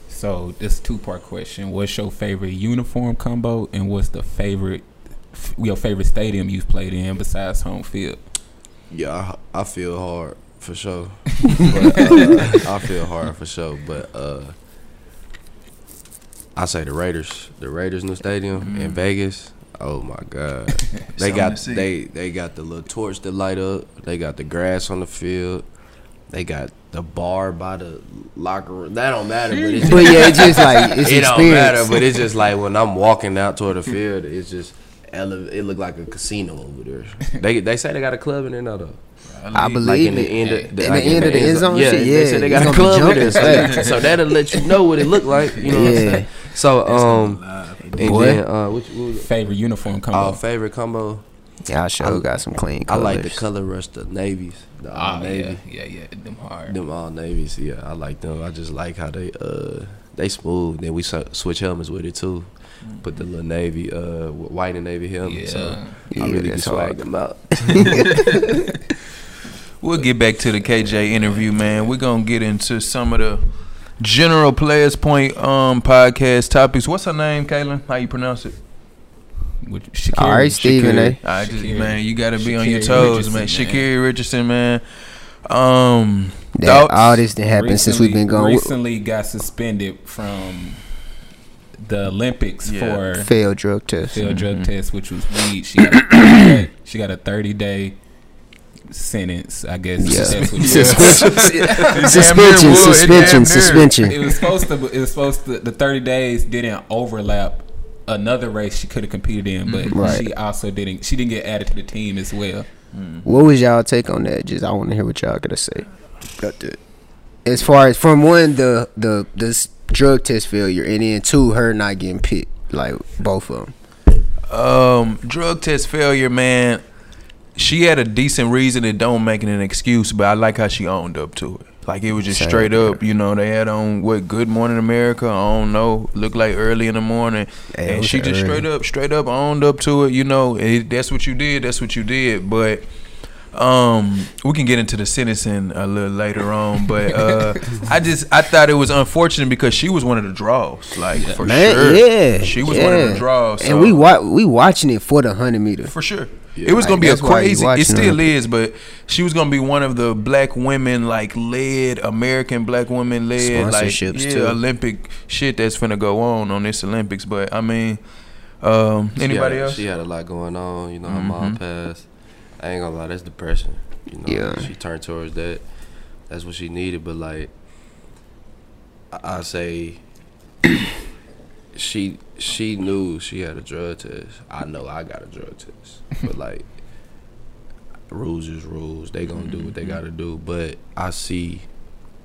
So this two part question: What's your favorite uniform combo, and what's the favorite your favorite stadium you've played in besides home field? Yeah, I, I feel hard for sure. but, uh, I feel hard for sure, but uh, I say the Raiders, the Raiders new stadium in Vegas. Oh my God, they got they they got the little torch that light up. They got the grass on the field. They got the bar by the locker room. That don't matter, but it's But yeah, it's just like it's it don't matter. But it's just like when I'm walking out toward the field, it's just it look like a casino over there. They they say they got a club in there now though. I believe Like in the end of In the end of the end zone yeah, shit, they yeah, said they it's got a gonna club in there, so, so that'll let you know what it looked like. You know what I'm saying? So um, and Boy. then uh, which, what was Favorite uniform combo? our favorite combo? Yeah, I sure got some clean I like the color rush, the navies, the all Ah, navy, yeah, yeah, yeah. Them hard. them all navies. Yeah, I like them. I just like how they uh they smooth. Then we switch helmets with it too. Put the little navy, uh, white and navy helmet. Yeah. So Yeah, I really be that's swag them out. We'll get back to the KJ interview, man. We're gonna get into some of the general players point um podcast topics. What's her name, Kaylin? How you pronounce it? With Shakira. All right, Stephen. Shakira. eh? I just Shakira. man, you gotta be on your toes, Richardson, man. man. Shakira Richardson, man. Um, That, all this that happened since we've been going. Recently got suspended from the Olympics Yeah. for Failed drug test. failed drug test, which was weed. She got a 30 day, she got a thirty day sentence. I guess Yeah. that's what Suspension. It suspension. damn near Suspension. Suspension. it was supposed to. It was supposed to. The thirty days didn't overlap another race she could have competed in, but Right. she also didn't. She didn't get added to the team as well. What was y'all take on that? Just I want to hear what y'all gotta say. Got that. As far as from one the the this drug test failure and then two her not getting picked like both of them. Um, drug test failure, man. She had a decent reason and don't make it an excuse, but I like how she owned up to it. Like it was just Same straight up, you know. They had on what Good Morning America. I don't know, looked like early in the morning, it and she just early. straight up, straight up owned up to it. You know, it, that's what you did. That's what you did. But um, we can get into the sentencing a little later on. But uh, I just I thought it was unfortunate because she was one of the draws, like for Man, sure. yeah, she was one of the draws, and we so- wa- we watching it for the hundred meter. for sure. Yeah. it was gonna Like, be a that's why you crazy. It still her. is, but she was gonna be one of the black women, like led American black women led, like yeah, too. Olympic shit that's gonna go on on this Olympics. But I mean, um, She anybody had, else? She had a lot going on. You know, her mom Mhm. passed. I ain't gonna lie, that's depression. You know, Yeah. she turned towards that. That's what she needed. But like, I, I say, she she knew she had a drug test. I know I got a drug test. but like, rules is rules. They gonna do what they mm-hmm. gotta do. But I see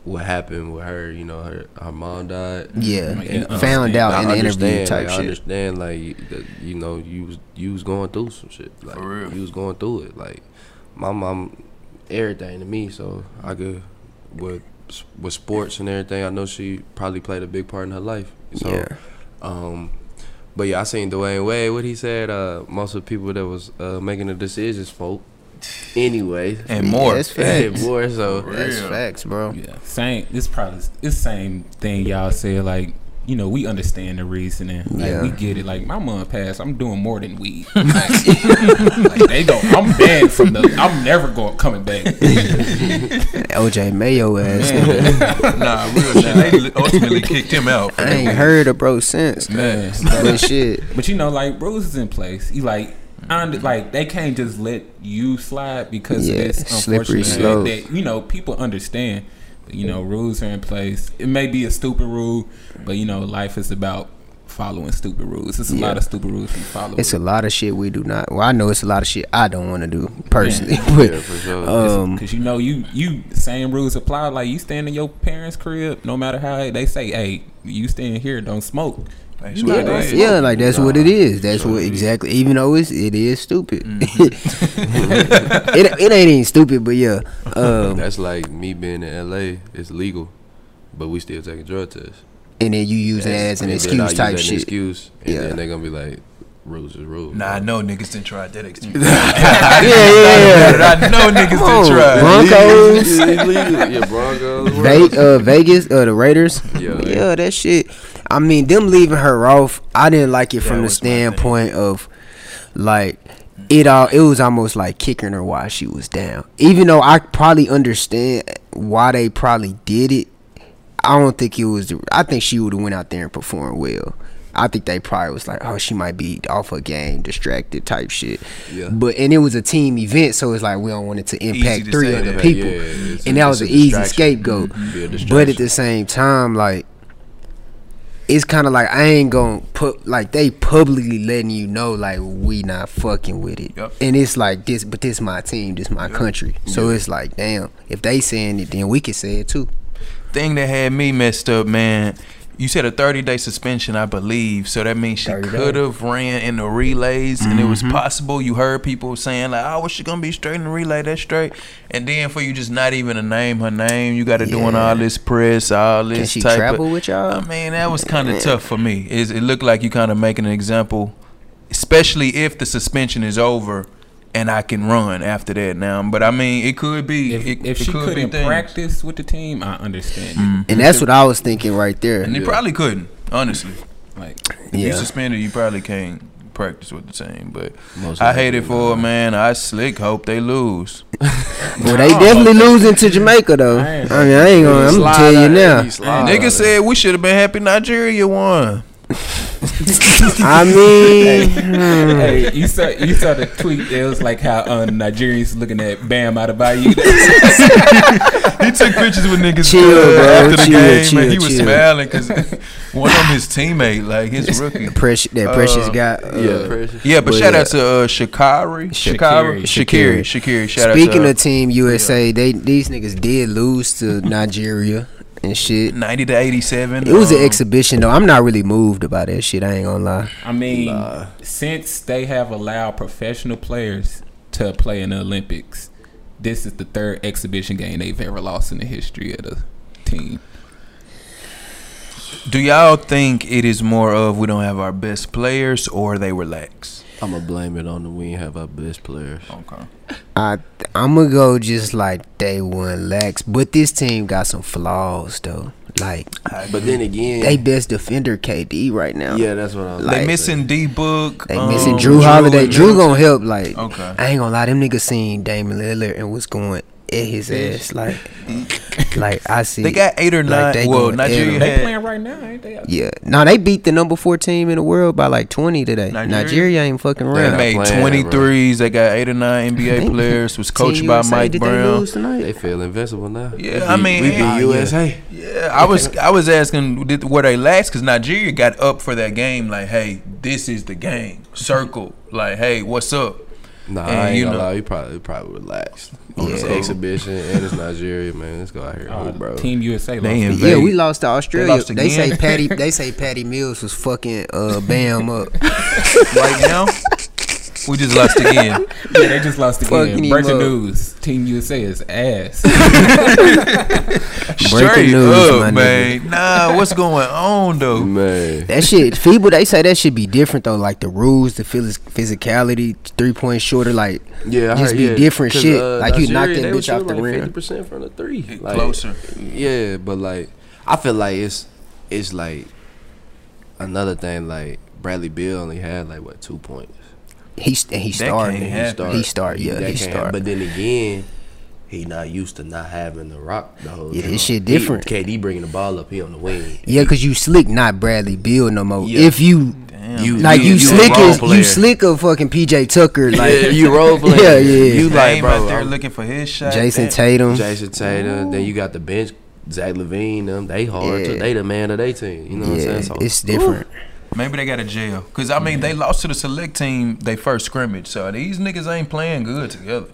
what happened with her. You know, her her mom died. Yeah, Like, and you found out I in the interview understand, type like, I understand, like that, you know, you was you was going through some shit. Like For real. you was going through it. Like my mom, everything to me. So I could with with sports and everything. I know she probably played a big part in her life. So, yeah, um, but yeah, I seen Dwyane Wade. What he said. Uh, most of the people that was uh, making the decisions spoke. Anyway, and more. Yeah, that's and facts. more so. That's facts, bro. Yeah, same. This probably it's same thing y'all said. Like you know, we understand the reasoning. Like Yeah. we get it. Like my mom passed. I'm doing more than weed. like, like, they go. I'm banned from the. I'm never going coming back. OJ Mayo ass. nigga. nah, real shit. They ultimately kicked him out. I ain't heard of bro since. Man, But shit, But you know, like rules is in place. You like, I under- like they can't just let you slide because Yeah, it's slippery slope. that you know people understand. You know, rules are in place. It may be a stupid rule, but you know, life is about following stupid rules. It's a Yeah. lot of stupid rules we follow. It's a lot of shit we do not. Well, I know it's a lot of shit I don't want to do personally, Yeah, but for sure. um, Cause you know you you same rules apply. Like you stand in your parents' crib, no matter how they say, "Hey, you stand here, don't smoke." That's You what not it gonna is. smoke. yeah, like that's what it is. That's Sure what it is. exactly. Even though it's it is stupid. Mm-hmm. it it ain't even stupid, but yeah. Um, That's like me being in LA. It's legal, but we still taking drug tests. and then you use it as an And then I excuse use type that as an shit. Excuse, and Yeah. then they're gonna be like, rules is rules. Nah, I know niggas didn't try that excuse. Yeah, yeah, yeah. I know niggas Come on, didn't try. Broncos. Yeah, Broncos. Ve- uh, Vegas, uh, the Raiders. Yeah. yeah, that shit. I mean, them leaving her off. I didn't like it That from the was my thing. standpoint of like it all. It was almost like kicking her while she was down. Even though I probably understand why they probably did it. I don't think it was. The, I think she would have went out there and performed well. I think they probably was like, oh, she might be off her game, distracted type shit. Yeah. But and it was a team event, so it's like we don't want it to impact to three other that. people, Yeah, it's and a- that was an easy scapegoat. But at the same time, like it's kind of like I ain't gonna put like they publicly letting you know like we not fucking with it, Yep. and it's like this, but this my team, this my country, so it's like damn, if they saying it, then we can say it too. Thing that had me messed up, man. You said a 30 day suspension, I believe. So that means she could have ran in the relays, and it was Mm-hmm. possible. You heard people saying like, "Oh, was she gonna be straight in the relay? That's straight." And then for you just not even to name her name, you got to doing all this press, all this Can she type travel of. with y'all? I mean, that was kind of tough for me. It's, it looked like you kind of making an example, especially if the suspension is over. And I can run after that now, but I mean, it could be. If, it, if it she could be couldn't things. practice with the team, I understand. it. Mm-hmm. And that's what I was thinking right there. and he probably couldn't, honestly. Like If you Yeah. suspended, you probably can't practice with the team. But Most I hate it for her, not. man. I slick hope they lose. Well, they definitely losing to Jamaica though. I I mean, I ain't gonna. I'm gonna tell you now. Nigga said we should have been happy Nigeria won. I mean, hey, you saw you saw the tweet. It was like how uh, Nigerians looking at Bam Adebayo. He took pictures with niggas Chill, uh, bro. after the Chill, game, chill, man. He was chill. smiling because one of his teammate, like his rookie. precious that precious Uh, guy. Uh, Yeah, precious. Yeah, but But, shout uh, out to uh, Shakari, Shakari, Shakiri, Shakiri. Shakiri. Shout Speaking out to of Team USA, they these niggas did lose to Nigeria and shit. ninety to eighty-seven. It was an um, exhibition though. I'm not really moved about that shit. I ain't gonna lie. I mean, since they have allowed professional players to play in the Olympics, this is the third exhibition game they've ever lost in the history of the team. Do y'all think it is more of we don't have our best players or they relax? I'm gonna blame it on the we ain't have our best players. Okay. I I'm gonna go just like day one lax, but this team got some flaws though. Like But then again, they best defender KD right now. yeah, that's what I'm. Like- they missing D Book. They um, missing Jrue Holiday. and Drew Middleton. gonna help. Like Okay. I ain't gonna lie, them niggas seen Damian Lillard and was going at his ass. Like like I see. They got eight or like, nine. they well, Nigeria. They had. playing right now, ain't they? Yeah. No, they beat the number four team in the world by like twenty today. Nigeria? Nigeria, ain't fucking They around. not made 23s. They got eight or nine NBA players. Was Team coached by USA, Mike did They Brown. lose tonight? They feel invincible now. Yeah, We I mean, we beat yeah. USA. Yeah, I was I was asking did, were they last because Nigeria got up for that game. Like, hey, this is the game. Circle. Like, hey, what's up? Nah, And I ain't you gonna know- lie. You probably probably relaxed. Yeah. It's exhibition and it's Nigeria, man. Let's go out here, Uh, oh, bro. Team USA lost. They to- in- Yeah, we lost to Australia. lost They, say? Patty. They say Patty Mills was fucking uh, Bam up. Right now, we just lost again. Yeah, they just lost again. him Breaking news: Team USA is ass. Breaking news, up, my man. Nah, what's going on though? Man, That shit, feeble. They say that should be different though. Like the rules, the phys- physicality, three point shorter. Like yeah, I Just heard, be yeah. different 'Cause, shit. Uh, like, you knock that bitch off the like rim. Fifty percent from the three, like, Closer. Yeah, but like I feel like it's it's like another thing. Like Bradley Beal only had like what two points. He he started. He started. He started. Yeah, he started. But then again, he not used to not having the rock the whole Yeah, time. his shit He- different. KD bringing the ball up, he on the wing. Yeah, cause you slick, not Bradley Beal no more. Yeah. If you Damn. You- like, you, you a slick role as player. you slick a fucking PJ Tucker, like yeah, you role playing. Yeah, yeah. You like bro, out there looking for his shot. Jason Damn. Tatum. Jayson Tatum. Then you got the bench, Zach LaVine. Them they hard Yeah. too. They the man of their team. You know what I'm saying? So it's different. Maybe they got a jail. Cause I mean they lost to the select team they first scrimmage. So these niggas ain't playing good together.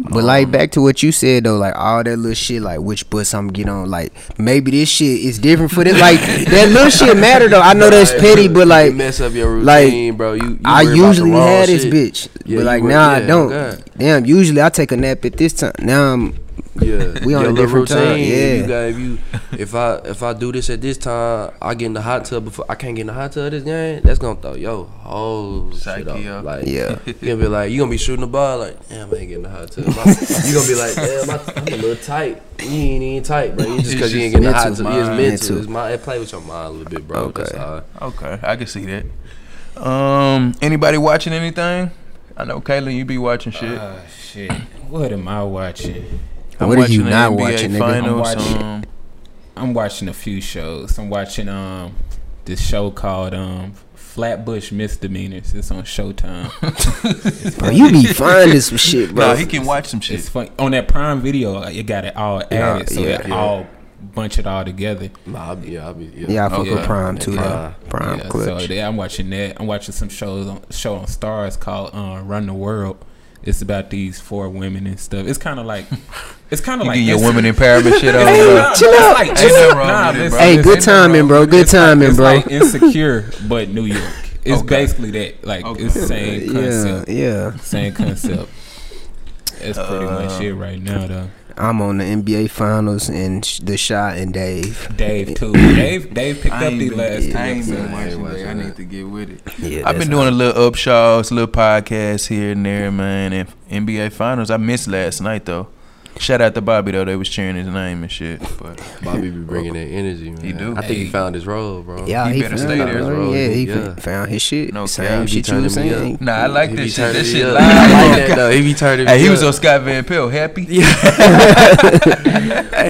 But like um, back to what you said though, like all that little shit, like which bus I'm get on, like maybe this shit is different for this. Like that little shit matter though. I know that's petty, you but like mess up your like, routine, bro. You, you I worry about the usually wrong had this shit. bitch, Yeah, but like worry- now I don't. God. Damn, usually I take a nap at this time. Now I'm Yeah, We on Your a little different time, routine, yeah. You got if you if I if I do this at this time, I get in the hot tub before I can't get in the hot tub this game. That's gonna throw yo whole Psyche shit up. up. Like Yeah. you gonna be like you gonna be shooting the ball like damn I ain't getting in the hot tub. You gonna be like damn I, I'm a little tight. You ain't even tight, bro. You just because you ain't getting in the hot mental, tub. It's mind. mental. Mental. It's my it play with your mind a little bit, bro. Okay. all. Okay, I can see that. Um, anybody watching anything? I know Kaylin, you be watching shit. Ah, shit. What am I watching? I'm what are you not NBA watching, nigga? Finals. I'm watching- um, I'm watching a few shows. I'm watching um this show called um Flatbush Misdemeanors. It's on Showtime. bro, you be finding some shit, bro. nah, he can watch some shit. It's fun on that Prime Video. It got it all added, Yeah, so yeah, it yeah. all bunch it all together. Nah, I'll be, yeah, I'll be, yeah. yeah, I fuck Okay. with Prime too, though. Prime. Yeah, clutch. so yeah, I'm watching that. I'm watching some shows on show on Starz called uh, Run the World. It's about these four women and stuff. It's kind of like, it's kind of You like getting your Inse- women empowerment shit on. Hey, bro. nah, chill out. like- Ain't it's- nothing wrong nah, it, bro. Hey, listen, good ain't timing, bro. Good It's timing, it's bro. Like insecure, but New York. It's Okay. basically that. Like Okay. it's the same concept. yeah. Same concept. That's pretty much Uh, it right now, though. I'm on the NBA Finals and the shot and Dave. Dave too. Dave, Dave picked up ain't the been- last two I episodes. watching watching that. I need to get with it. Yeah, I've been doing a little upshaws, a little podcast here and there, man. And NBA Finals, I missed last night though. Shout out to Bobby though; they was cheering his name and shit. But Bobby be bringing that energy, man. He do. I think he found his role, bro. Yeah, He he, better found stay it, there, bro. bro. Yeah, he Yeah. found his shit. No Same cap. He be shit you was me saying. up. nah, I like He that be shit. turning That me shit live. I like that though. He be turning me Hey, he was on Scott Van Pelt. Happy? hey,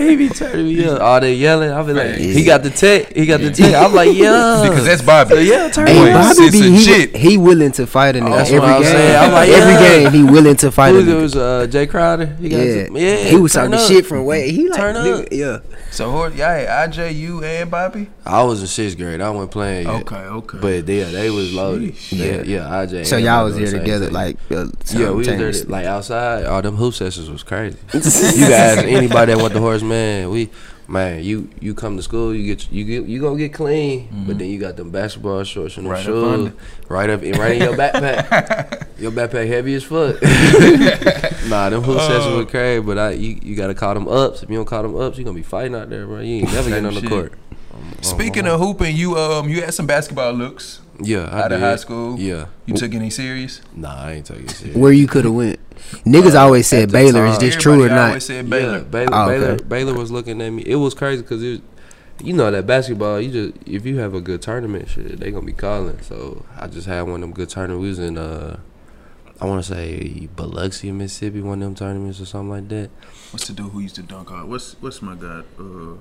he be turning me up. All they yelling. I be like, he got the tech. He got the tech. I'm like, yeah. Because that's Bobby. So, yeah, turn Hey, me up. Bobby sis be he, shit. he willing to fight a nigga every game. I'm like, every game he willing to fight a Who nigga. was uh, Jae Crowder? He got Yeah. To, he was turn talking up. shit from way. He like Turn nigga, up. yeah. So, who- y'all had IJ, you, and Bobby? I was in sixth grade. I wasn't playing yet. Okay, okay. But yeah, they was loaded. Yeah. Yeah, yeah. IJ. So and y'all was on there together, team. like uh, Yeah, we was there like outside. All them hoop sessions was crazy. you guys, anybody that went to Horace Mann. We man, you you come to school, you get you get you gonna get clean, but then you got them basketball shorts and them Right shoes under. right up in right in your backpack. your backpack heavy as fuck. nah, them hoop sessions Oh. were crazy, but I you, you gotta call them ups. If you don't call them ups, you gonna be fighting out there, bro. You ain't never getting on the Shit. court. Speaking of hooping, you um you had some basketball looks Yeah, I out of high school. Yeah. You took any serious? Nah, I ain't taking it serious. Where you could have went. Niggas Uh, always said at the Baylor. Is time. this true or not? Always said Baylor. Yeah, Baylor, Oh, Baylor, okay. Baylor was looking at me. It was crazy because it, you know, that basketball. You just if you have a good tournament, shit, they gonna be calling. So I just had one of them good tournaments. We was in uh, I want to say Biloxi, Mississippi, one of them tournaments or something like that. What's the dude who used to dunk hard? What's what's my god? Uh,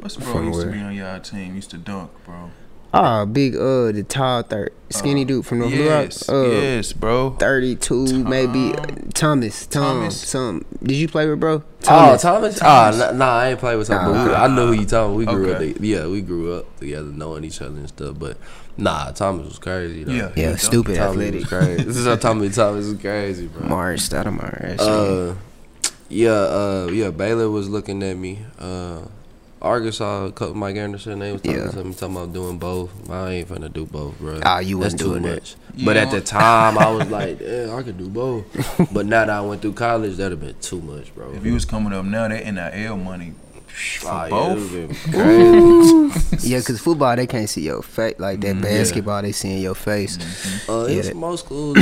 what's the bro From used to be on y'all team? Used to dunk, bro. Oh, big uh the tall third skinny Uh, dude from North Little Rock. Yes, Uh, yes, bro. thirty two maybe uh, Thomas. Tom. Thomas. Some. Did you play with bro? Oh, Thomas? Thomas. Ah, nah, nah, I ain't played with Thomas. but we, Nah. I know who you talking. We grew Okay. up. To, yeah, we grew up together, knowing each other and stuff. But nah, Thomas was crazy. Though. Yeah. Yeah, He stupid Thomas athletic. was crazy. this is how Thomas Thomas is crazy, bro. Mars, Stoudemire. Uh, yeah, uh, yeah. Baylor was looking at me. Uh, Arkansas, coach Mike Anderson, they was talking Yeah. to me, talking about doing both. I ain't finna do both, bro. Ah, you wasn't too doing that. much. You But at the time, I was like, yeah, I could do both. but now that I went through college, that'd have been too much, bro. If you was coming up now, that NIL money for Ah, yeah, both. it would've been crazy. yeah, cause football they can't see your face like that. Basketball they seeing your face. uh, Yeah, it's most schools.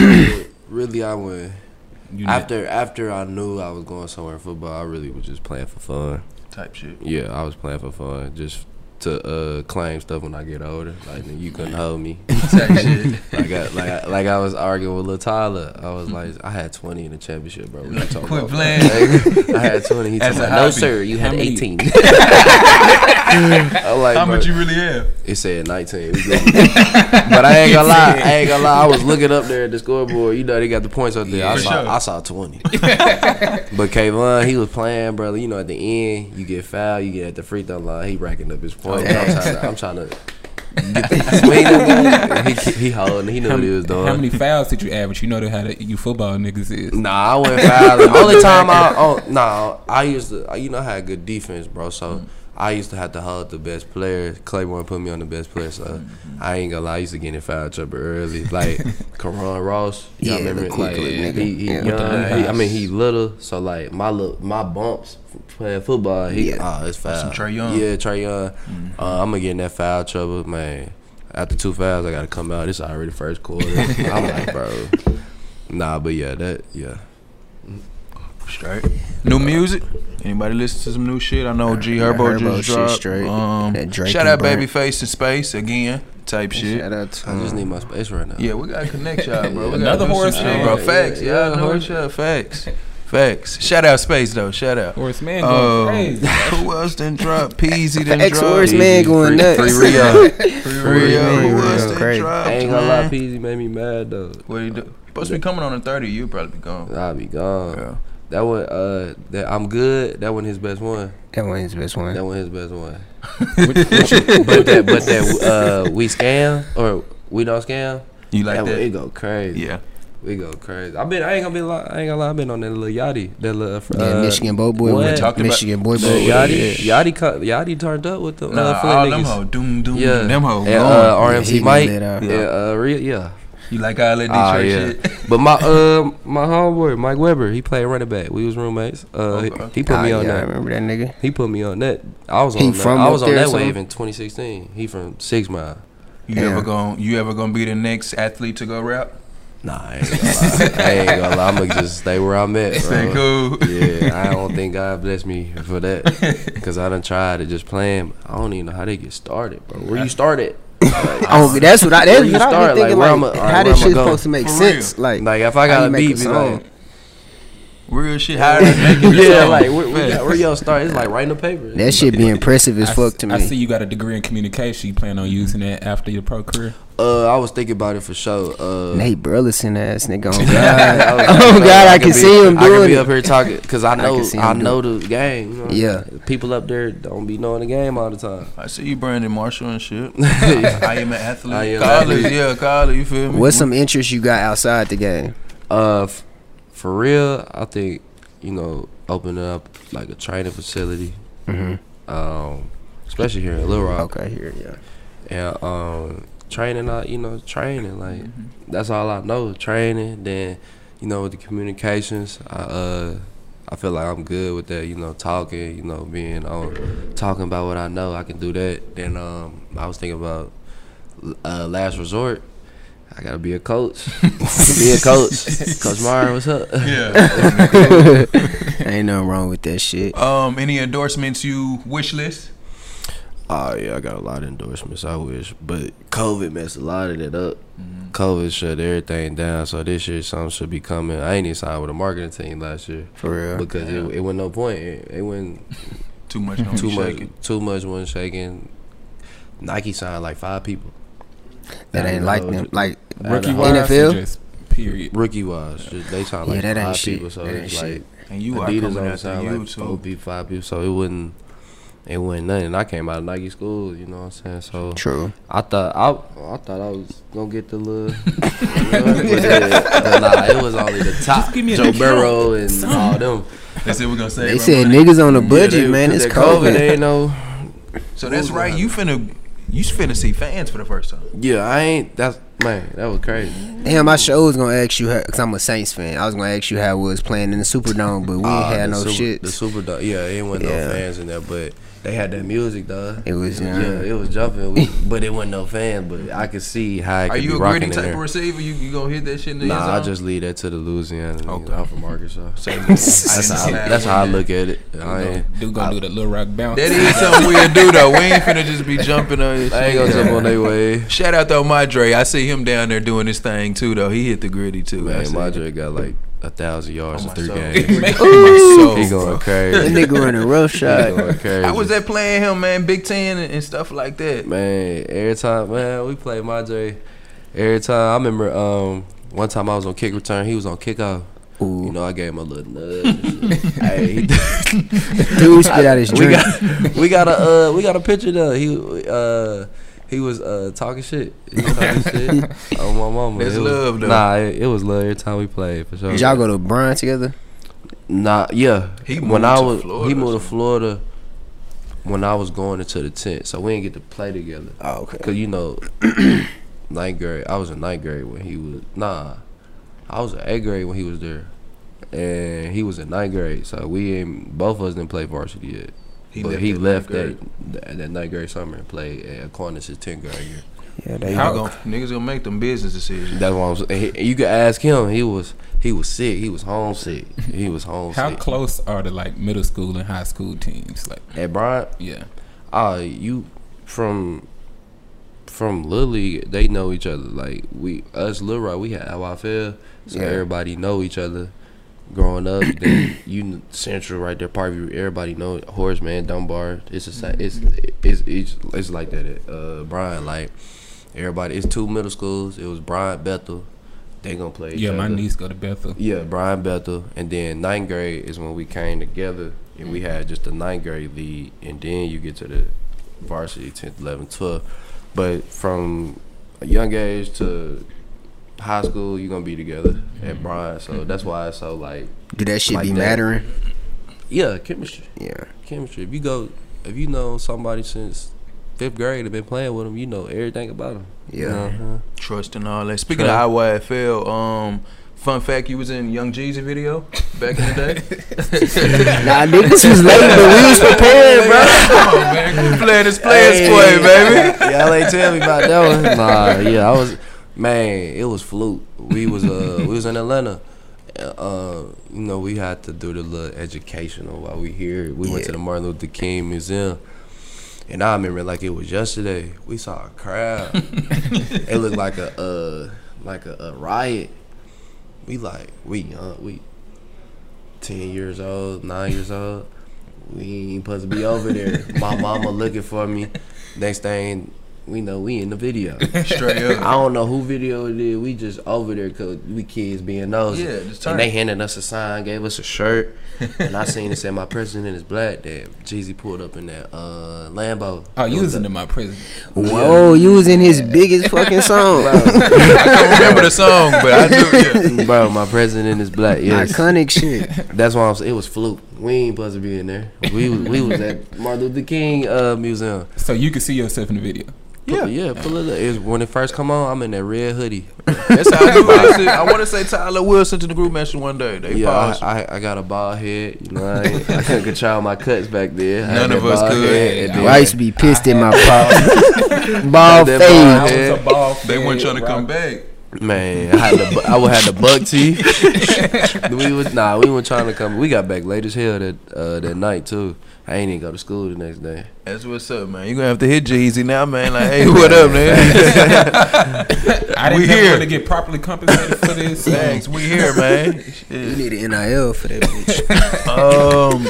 really, I went You know, after after I knew I was going somewhere in football. I really was just playing for fun. Type shit. Yeah, I was playing for fun, just to uh, claim stuff when I get older. Like you couldn't hold me. Like I, like I, like I was arguing with Lil Tyler. I was like, I had twenty in the championship, bro. What you talking Quit about? playing. Like, I had twenty. He told me, no sir, you had eighteen. I'm like, How much you really have? it said nineteen. But I ain't gonna lie. I ain't gonna lie. I was looking up there at the scoreboard. You know they got the points up there. I saw sure. I saw twenty. but Kayvon, he was playing, brother. You know at the end, you get fouled, you get at the free throw line. He racking up his points. I'm trying to. I'm trying to get the swing he, he holding. He knew How, what he was doing. how many fouls did you average? You know how the, you football niggas is. Nah, I went fouling. Only time I oh nah, I used to you know I had good defense, bro. So mm. I used to have to hold the best player. Claiborne put me on the best player, so I ain't gonna lie. I used to get in foul trouble early, like Karan Ross. Y'all Yeah, remember? the quick like, little nigga. he, he Yeah. young. With the little he- I mean, he little, so like my little, my bumps playing football. He Yeah. oh, it's foul. Some Trae Young. Yeah, Trae Young. Uh, I'm gonna get in that foul trouble, man. After two fouls, I gotta come out. It's already first quarter. I'm like, bro. Nah, but yeah, that yeah. Straight. New music. Anybody listen to some new shit? I know G Herbo, Herbo just dropped. straight. Um, shout out Burnt. Babyface in space again. Type shit. Shout out to I just need my space right now. Yeah, we gotta connect y'all, bro. We Another gotta do horse shit, man. bro. Yeah, Facts. yeah, Yeah, yeah, I horse. shit. y'all. Facts. Facts. Shout out Space though. Shout out. Horse man going Uh, crazy. who else didn't drop? Peezy done Ex dropped. horse man going free, nuts. Free Rio. Free Rio. Who else done crazy. dropped? I ain't gonna lie, man? Peezy made me mad though. What you do? Supposed to be coming on the 30. You probably be gone. I'll be gone. Yeah. That one, uh, that I'm good. That one his best one. That one is the best one. That one his best one. but that, but that, uh, we scam or we don't scam. You like that, one, it go crazy. Yeah. we go crazy. I been, I ain't gonna be, li- I ain't gonna lie. I been on that little Yachty, that little, uh, Yeah, Michigan Boy Boy. what? with Talked about- Michigan Boy Boy. Yachty, yeah. Yachty, cut- Yachty turned up with the Nah, uh, Flint all them niggas. hoes. Doom, doom, Yeah, Them hoes. And, uh, Yeah, RMC he Mike, yeah, uh, real, yeah. You like all that Ah, Detroit yeah. shit? But my uh my homeboy Mike Weber, he played running back. We was roommates. Uh, he- Okay. he, put Ah, me on yeah, I that. remember that nigga. He put me on that. I was on He that. from I was on there or that something? wave in 2016. He from Six Mile. You Yeah. ever gonna you ever gonna be the next athlete to go rap? Nah, I ain't gonna lie. I ain't gonna lie. I'm gonna just stay where I'm at. Stay cool. Yeah, I don't think God bless me for that. Cause I done tried to just playing. I don't even know how they get started, bro. Where you started? Like, Oh, that's what I. That's Where you what I start? be thinking. Like, where Like, I'ma- how where this shit supposed to make For sense? Like, like if I got a make beat, a be like, Real shit. How they make it? yeah, sound. like where, where, Facts. got- where y'all start? It's like writing a paper. that shit be impressive as I, fuck to me. I see you got a degree in communication. You plan on using that after your pro career? Uh, I was thinking about it for sure. Uh, Nate Burleson ass nigga. Oh I God. was oh God, I could can be- see him I could doing be it. up here talking because I know can see him I, know the game. You know? Yeah. people up there don't be knowing the game all the time. I see you, Brandon Marshall and shit. I am an athlete. I am college, athlete. yeah, college. You feel me? What's some interest you got outside the game? Uh, f- for real, I think you know opening up like a training facility, Mm-hmm. um, especially here in Little Rock, Okay, here, yeah. and um, training. uh, you know, training like that's all I know. Training, then you know with the communications, I uh. I feel like I'm good with that, you know, talking, you know, being on, talking about what I know. I can do that. Then um, I was thinking about uh, last resort. I gotta be a coach. be a coach. coach Mara, what's up? Yeah. Ain't nothing wrong with that shit. um, any endorsements you wish list? Oh yeah, I got a lot of endorsements. I wish, but COVID messed a lot of that up. COVID shut everything down, so this year something should be coming. I ain't even signed with a marketing team last year For real. because it, it wasn't no point. It, it wasn't Too much. Don't too much. shaking. Too much wasn't shaking. Nike signed like five people. That ain't like them. Like Rookie uh, know. wise, NFL? just period. Rookie wise, they signed Yeah, like that ain't five shit. people. So That ain't it's shit. like And you are Adidas coming only after signed you like too. five people. So it wouldn't. It wasn't nothing. I came out of Nike school, you know what I'm saying? So True. I thought I, I thought I was gonna get the little, you know, but, then- but nah, it was only the top. give me a Joe. Burrow and all them. That's it. We're gonna say. They said niggas on the budget, man. It's COVID. They ain't no. So that's right. You finna, you finna see fans for the first time. Yeah, I ain't. That's man. That was crazy. Damn, my show was gonna ask you how, cause I'm a Saints fan. I was gonna ask you how it was playing in the Superdome, but we ain't Ah, had no super, shit. The Superdome, yeah, it ain't wasn't Yeah. no fans in there, but they had that music though. It was, yeah, yeah. it was jumping, we, but it wasn't no fans. But I could see how it Are could you be a gritty type there. of receiver? You you gonna hit that shit in the Nah, I just leave that to the Louisiana. niggas. Okay. I'm from Arkansas. So, That's how, that's how I look at it. I ain't, Dude gonna do the Little Rock bounce. That is something we'll do though. We ain't finna just be jumping on this I ain't gonna jump on their way. Shout out though, Madre. I see him down there doing his thing too though. He hit the gritty too. Man, see Madre got like a thousand yards Oh, in three soul. games. My soul, He bro. going That crazy. nigga running rough shot. going crazy. How was that playing him, man? Big Ten and, and stuff like that. Man, every time, man, we play Madre. Every time, I remember um, one time I was on kick return, he was on kickoff. Ooh. You know, I gave him a little nudge. hey, Dude spit out his we drink. got we got a uh, we got a picture though. He uh he was uh talking shit. He was talking shit. Oh my mama. That's It was- love, though. Nah, it, it was love every time we played for sure. Did y'all go to Bryant together? Nah, yeah. He when moved I to was Florida he moved to. Florida when I was going into the tent, so we didn't get to play together. Oh, okay. Cause you know, ninth grade. I was in ninth grade when he was. Nah, I was in eighth grade when he was there, and he was in ninth grade. So we ain't both of us didn't play varsity yet. He but left he at left that, that that ninth grade summer and played at Aquinas his tenth grade year. Yeah, they How go. gonna, niggas gonna make them business decisions. That's what I'm saying. He- You could ask him. He was he was sick. He was homesick. He was homesick. How close are the like middle school and high school teams? Like, At Bryant, yeah, uh, you from from Little League, they know each other. Like we us Little Rock, we had YFL, so Yeah. everybody know each other. Growing up, then you Central right there, part Parkview. Everybody know Horace Mann, Dunbar. It's the same. It's it's it's, it's like that. At, uh, Bryant, like everybody. It's two middle schools. It was Bryant Bethel. They gonna play. Each yeah. My other. niece go to Bethel. Yeah, Bryant Bethel, and then ninth grade is when we came together and we had just the ninth grade lead, and then you get to the varsity 10th, 11th, 12th. But from a young age to high school, you're gonna be together at Bryant, so that's why it's so like Do that shit Like be that. mattering? yeah, chemistry, Yeah. chemistry. If you go, if you know somebody since fifth grade and been playing with them, you know everything about them. Yeah. Uh-huh. Trust and all that. Speaking Trust. of IYFL, um, fun fact, you was in Young Jeezy video back in the day. Nah, niggas was late, but we was prepared, bro. Come on, man. Playing this players Hey. play, baby. Y'all ain't tell me about that one. Nah, yeah, I was man, it was flute. We was uh we was in Atlanta. Uh, you know, we had to do the little educational while we here. We went to the Martin Luther King Museum. And I remember like it was yesterday. We saw a crowd. it looked like a uh like a, a riot. We like we young, we ten years old, nine years old. We ain't supposed to be over there. My mama looking for me. Next thing we know, we in the video. Straight I don't know who video it is. We just over there because we kids being nosy. Yeah, just and they handed us a sign, gave us a shirt, and I seen it said my president is black. That Jeezy pulled up in that uh, Lambo. Oh, It you was was a- into my prison. Whoa, you was in his biggest fucking song. I can't remember the song, but I do. Yeah. Bro, my president is black. Yes, Iconic shit. that's why I'm saying it was fluke. We ain't supposed to be in there. We was, we was at Martin Luther King uh, museum. So you could see yourself in the video. Yeah. yeah. Pull it up. It when it first come on, I'm in that red hoodie. That's how I do it. I want to say Tyler Wilson to the group mention one day. They Yeah. I, I, I got a bald head. You know, I, I couldn't control my cuts back then. I None of us could. head, Yeah, I used to be pissed in my pop. Ball fade. ball head. was a ball. they weren't trying to come back. Man, I had the I would have the bug teeth. we was nah, we weren't trying to come. We got back late as hell that uh, that night too. I ain't even go to school the next day. That's what's up, man. You gonna have to hit Jeezy now, man. Like, hey, what up, man? I didn't We never here. to get properly compensated for this. so- Thanks, we here, man. You need an NIL for that bitch. Um,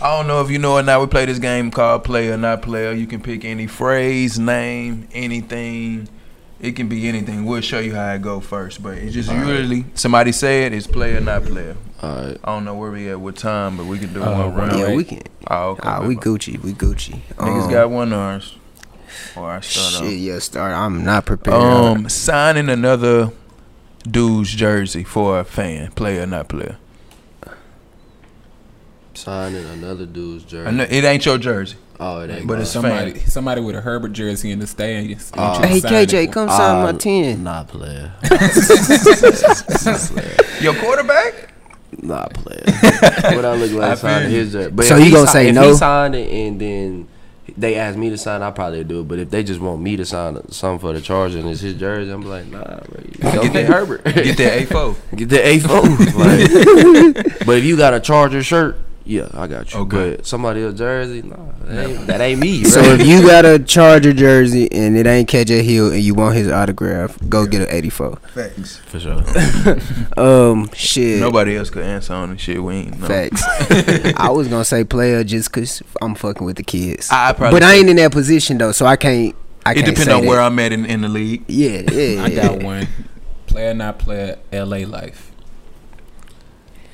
I don't know if you know or not. We play this game called Player Not Player. You can pick any phrase, name, anything. It can be anything. We'll show you how it go first, but it's just usually somebody say it. It's player, not player. All right, I don't know where we at, what time, but we can do Uh, one round. Yeah, we can. Oh, okay. Ah, we Gucci. We Gucci. Niggas Um, got one ours. Or I start Shit, off. yeah, start. I'm not prepared. Um, signing another dude's jersey for a fan, player, not player. signing another dude's I jersey. know, it ain't your jersey. Oh, it ain't. But if it's Somebody, somebody with a Herbert jersey in the stands. Uh, want you to hey, sign it KJ, for- come sign Uh, my 10. Not player. Your quarterback? Not player. what I look like I signing feel his jersey. But So you gonna say if no? he signed it and then they asked me to sign, I probably do it. But if they just want me to sign something for the Chargers and it's his jersey, I'm like, nah, bro. Go Get get that- Herbert. Get that A4. Get the A four. Like, but if you got a Charger shirt, yeah, I got you. Okay. But somebody else's jersey, nah, that ain't, that ain't me. So if you got a Charger jersey and it ain't KJ Hill and you want his autograph, go get an 84. Facts. for sure. Um, shit. Nobody else could answer on the shit. We ain't know. Facts. I was gonna say player just cause I'm fucking with the kids. I probably but I ain't in that position though, so I can't. I It can't depends say on where. I'm at in, in the league. Yeah, yeah. I yeah. got one. Player, not player. L.A. life.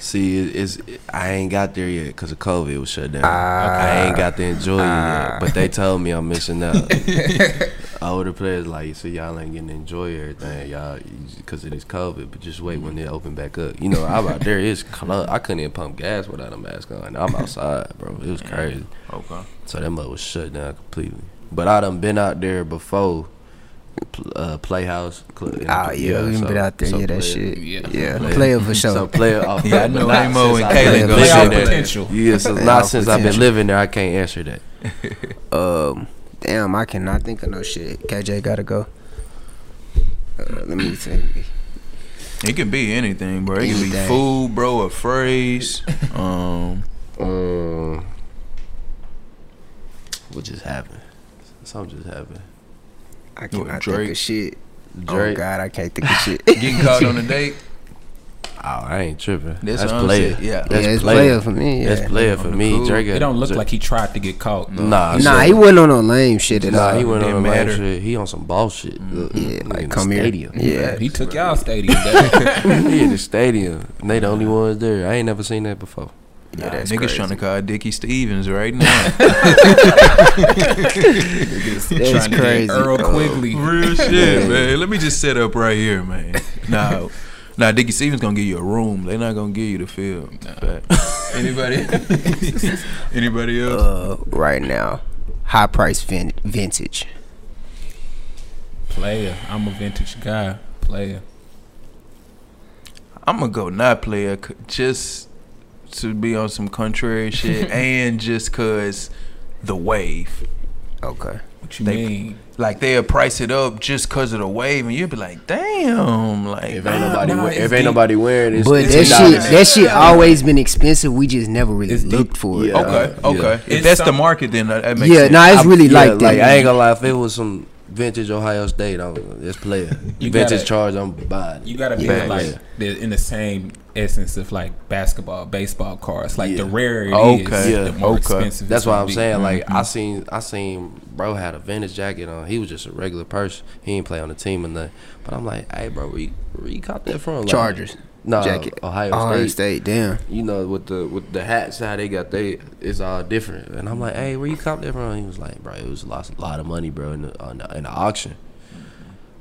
See, it- it's I ain't got there yet because of COVID. Was shut down. Ah. I ain't got to enjoy it yet. But they told me I'm missing out. Older players like, so y'all ain't getting to enjoy everything, y'all, because it is COVID. But just wait when they open back up. You know, I'm out there. It's club. I couldn't even pump gas without a mask on. I'm outside, bro. It was crazy. Okay. So that mud was shut down completely. But I done been out there before. Pl- Uh, Playhouse. Cl- Oh yeah, we so- been out there. so yeah, that shit. Yeah. Yeah, Player. player for sure. So player off. Yeah, I know but Amo and I've Kalen been gonna there. potential. Yeah, so Playoff not since I've been living there, I can't answer that. Um, damn, I cannot think of no shit. KJ gotta go. Uh, let me think. It can be anything, bro. It can be Anything. food, bro, a phrase. Um, Um, what just happened? Something just happened. I cannot think Drake? of shit. Oh, Drake. Oh God, I can't think of shit. getting caught on a date. Oh, I ain't tripping. That's That's, player. saying, yeah. that's yeah, it's player. player for me. Yeah. That's player for me. cool. Drake. It don't look Dra- like he tried to get caught. Nah, Nah, so- he wasn't on no lame shit at Nah, all. he went on Didn't a lame matter. shit. He on some ball shit. Mm-hmm. Look, Yeah, in like the come here. stadium. Yeah. He took y'all stadium. That- he in the stadium. And they the only ones there. I ain't never seen that before. Yeah, Nah, that's niggas crazy. trying to call Dickey-Stephens right now. Niggas That's trying to crazy. Earl Oh. Quigley. Real shit, man. Let me just set up right here, man. Nah, nah, Dickey-Stephens gonna give you a room. They not gonna give you the field. But anybody, anybody else? Uh, right now, high price vin- vintage. Player. I'm a vintage guy. Player. I'm gonna go not player just to be on some contrary shit, and just cause the wave. Okay. What you They- mean? Like they'll price it up just cause of the wave, and you'll be like, damn, like If ain't nobody, nah, we- if ain't nobody wearing it, But it's that shit, that shit always been expensive. We just never really It's deep. looked for it. Yeah. Okay, Yeah. okay. If It's that's the market, then that, that makes Yeah, sense. nah, it's I- really yeah, like that. Like I ain't gonna lie, if it was some vintage Ohio State, I'm it's player. You vintage gotta- charge, I'm buying. You gotta be Yeah. like Yeah. in the same essence of like basketball, baseball cards. Like the Yeah. rarer it is, Okay. Yeah. the more Okay. expensive. That's it's why I'm be. saying. Like Mm-hmm. I seen, I seen, bro had a vintage jacket on. He was just a regular person. He ain't play on the team or nothing. But I'm like, hey, bro, where you, where you caught that from? Like, Chargers No, jacket. Ohio Ohio State. State. Damn. You know, with the with the hats how they got they, it's all different. And I'm like, hey, where you caught that from? He was like, bro, it was a lot, a lot of money, bro, in the, on the, in the auction.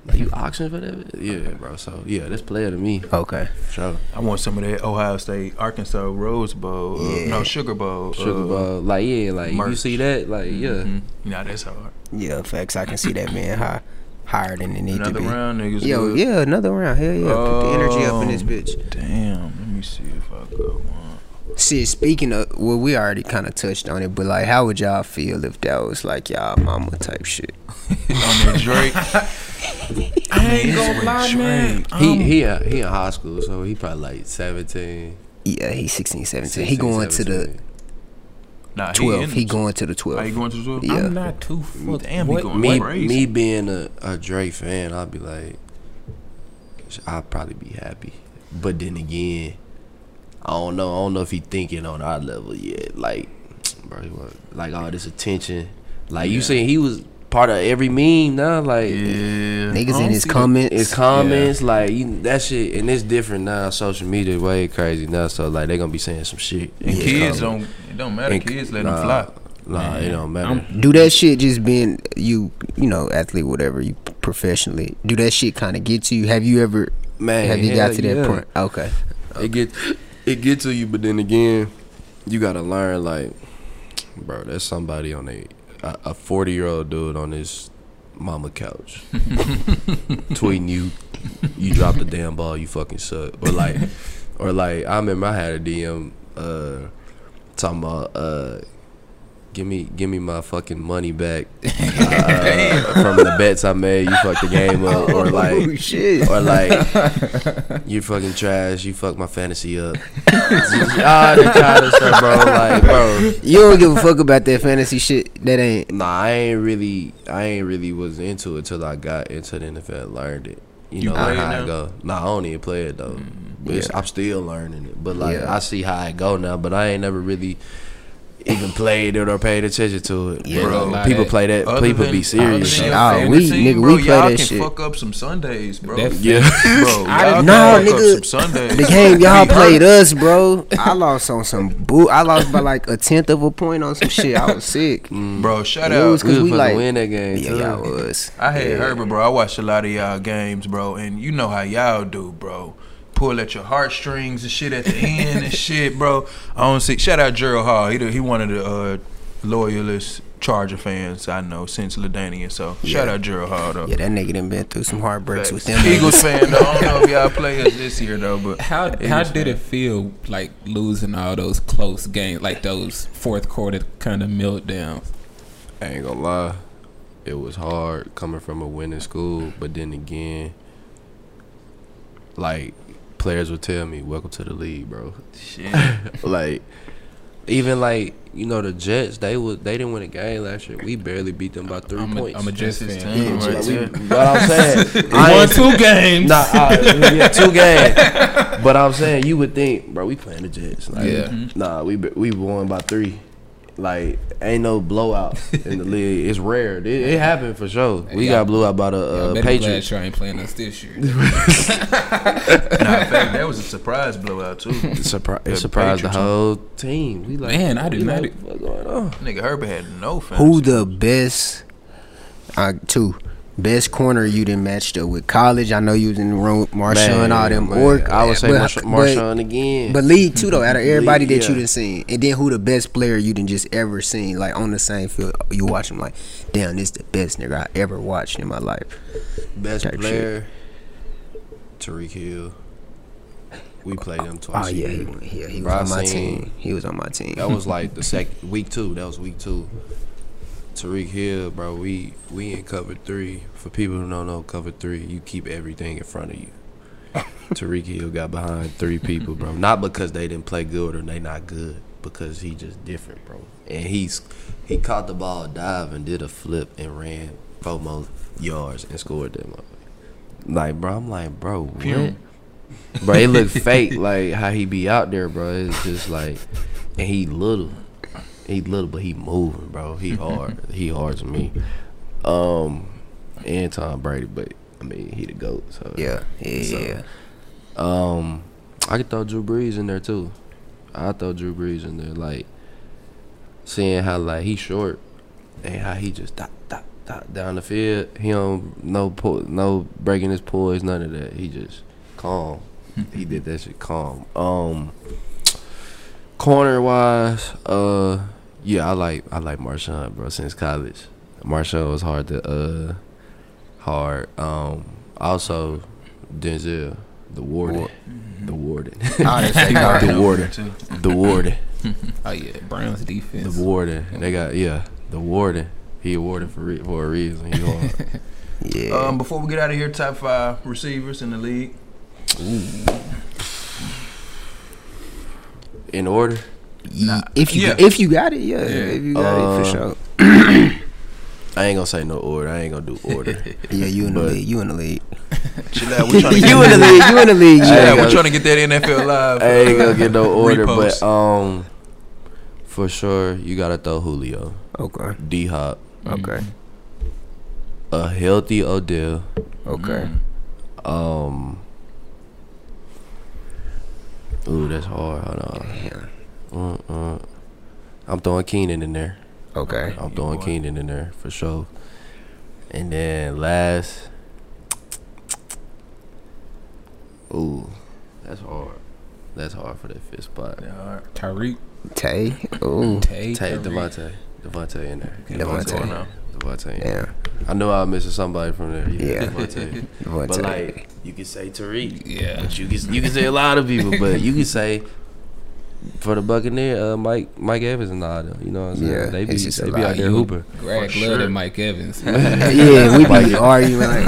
Like, you auction for that? Yeah, bro. So yeah, this player to me, Okay. for sure. I want some of that Ohio State, Arkansas Rose Bowl, uh, Yeah. no Sugar Bowl. Sugar uh, Bowl, like yeah, like you see that, like yeah. mhm. Nah, that's hard. Yeah, facts. I can see that man high, higher than it need to Another be. round, niggas. Yo, good. yeah, another round. Hell yeah. Put the energy up in this Um, bitch. Damn, let me see if I got one. See, speaking of, well, we already kind of touched on it, but like, how would y'all feel if that was like y'all mama type shit? on that Drake. I ain't It's gonna with lie, man. Drake. He Um, he uh, he in high school, so he probably like 17. Yeah, he's 16, 17. he 16, going to the 17. Nah, 12. in oh, He going to the Are 12. you going to the 12? Yeah. I'm not too fucked. Damn, what, going me crazy. me being a, a Drake fan, I'd be like, I'd probably be happy. But then again, I don't know. I don't know if he thinking on our level yet. Like, bro, like all this attention. Like you saying, he was part of every meme now. Like Yeah. Niggas in don't his comments. it's comments, like you, that shit, and it's different now. Social media way crazy now, so like they gonna be saying some shit. And Yeah. kids don't. It don't matter. And- kids let nah, them fly. Nah, it don't matter. I'm- do that shit just being you, you know, athlete, whatever, you professionally. Do that shit kind of get to you? Have you ever, Man, have you got to that yeah. point? Okay. It get it get to you, but then again, you gotta learn like, bro, there's somebody on a a forty year old dude on his mama couch tweeting you, you dropped the damn ball, you fucking suck, or like, or like I remember I had a DM uh talking about uh. Give me, give me my fucking money back uh, from the bets I made. You fucked the game up, or like, oh, shit. or like you fucking trash, you fuck my fantasy up. ah, that kind of stuff, bro. Like, bro. You don't give a fuck about that fantasy shit. That ain't. Nah, I ain't really, I ain't really was into it till I got into the NFL, and learned it. You, You know play it how now? it go. Nah, I don't even play it though. But it's- Yeah. I'm still learning it. But like, Yeah. I see how it go now. But I ain't never really even played it or paid attention to it. Yeah, bro. bro. People play that. Other people than- be serious. other than your Nah, favorite we- team, nigga, bro, we play y'all that can shit. fuck up some Sundays, bro. That- Yeah, bro, y'all No, can fuck nigga, up some Sundays. The game y'all played us, bro. I lost on some boo. I lost by like a tenth of a point on some shit. I was sick. Mm. bro. Shout It out. was we 'cause we supposed like- win that game. Yeah, too. y'all was. I had Yeah. Herbert, bro. I watched a lot of y'all games, bro, and you know how y'all do, bro. Pull at your heartstrings and shit at the end and shit, bro. I don't see. Shout out Gerald Hall. He the, he one of the uh, loyalist Charger fans I know since LaDainian. So shout out Gerald Hall though. Yeah, that nigga done been through some heartbreaks with them. Eagles niggas. fan. Though. I don't know if y'all play us this year though, but How how did fan. it feel like losing all those close games, like those fourth quarter kind of meltdowns? I ain't gonna lie. It was hard coming from a winning school, but then again, like players would tell me, "Welcome to the league, bro." shit. like even like you know the Jets, they was they didn't win a game last year. We barely beat them by 3 I'm points. I'm a Jets That's his fan. team, Yeah, right Jets. there. but I'm saying, I I won two games. Nah, uh, yeah, two games. But I'm saying you would think, bro, we playing the Jets. Like, Yeah. Nah, we we won by three. Like, ain't no blowout in the league. It's rare. It, it happened for sure. We got blew out by the Y'all uh, better Patriots. y'all ain't playing us this year. nah, in fact, that was a surprise blowout too. It surpri- Yeah, it surprised the whole team. We like, Man, I did not. Like, what's going on? Nigga Herbert had no fans. Who the best? Uh, two best corner you done matched up with college. I know you was in the room with Marshon and all them. man. Or I would say but- Marsh- but- Marshon again. But league too though, out of everybody League, that you yeah. done seen, and then who the best player you done just ever seen, like on the same field, you watch him like, damn, this the best nigga I ever watched in my life. Best type shit. player, Tyreek Hill. We played him twice. Oh yeah, he, yeah, he was Bro, on my team. He was on my team. That was like the second week two. That was week two. Tyreek Hill, bro. We we in cover three. For people who don't know cover three, you keep everything in front of you. Tyreek Hill got behind three people, bro. Not because they didn't play good or they not good, because he just different, bro. And he's he caught the ball, dive, and did a flip and ran four more yards and scored that. Like, bro, I'm like, bro, what? Bro, it look fake, like how he be out there, bro. It's just like, and he little, he little, but he moving, bro. He hard, he hard to me. Um, and Tom Brady, but I mean, he the goat. So yeah, yeah, So- yeah. Um, I could throw Drew Brees in there too. I throw Drew Brees in there, like seeing how like he short and how he just dot dot dot down the field. He don't no po- no breaking his poise, none of that. He just calm. he did that shit calm. Um, corner wise, uh, yeah, I like I like Marshon, bro, since college. Marshon was hard to uh hard. Um, also Denzel, the warden, the warden, they say He guard. already The know warden. too. the warden, Oh yeah, Browns defense. the warden. They got yeah, the warden. He a warden for re- for a reason. He hard. Yeah. Um, before we get out of here, top five receivers in the league. Ooh. in order. Ye- if you Yeah. if you got it, yeah, Yeah. if you got it for Uh, sure. I ain't gonna say no order. I ain't gonna do order. Yeah, you in the but- league. You in the league. Chill out. We trying you in the league. You in the league. Chill Yeah. out. Hey, We trying to get that NFL live. I ain't gonna get no order, Repost. but um, for sure you gotta throw Julio, Okay. D Hop, Okay. a healthy Odell. Okay. Mm. Um. Ooh, that's hard. Hold on. Yeah. Uh, uh. I'm throwing Keenan in there. Okay. I'm You throwing. Keenan in there for sure. And then last. Ooh, that's hard. That's hard for that fifth spot. Yeah. Tyreek, Tay. Ooh. Tay, Take Tyreek. Davante. Davante in there. Davante. Davante. Davante. in Yeah. I knew I was missing somebody from there. Yeah. Yeah. Davante. Davante. But like, you can say Tyreek. Yeah. But you can you can say a lot of people, but you can say for the Buccaneer, uh, Mike Mike Evans and all them. You know what I'm saying? Yeah, they be it's just they be out there You- hooping. Greg For Love sure. and Mike Evans. yeah, we be arguing like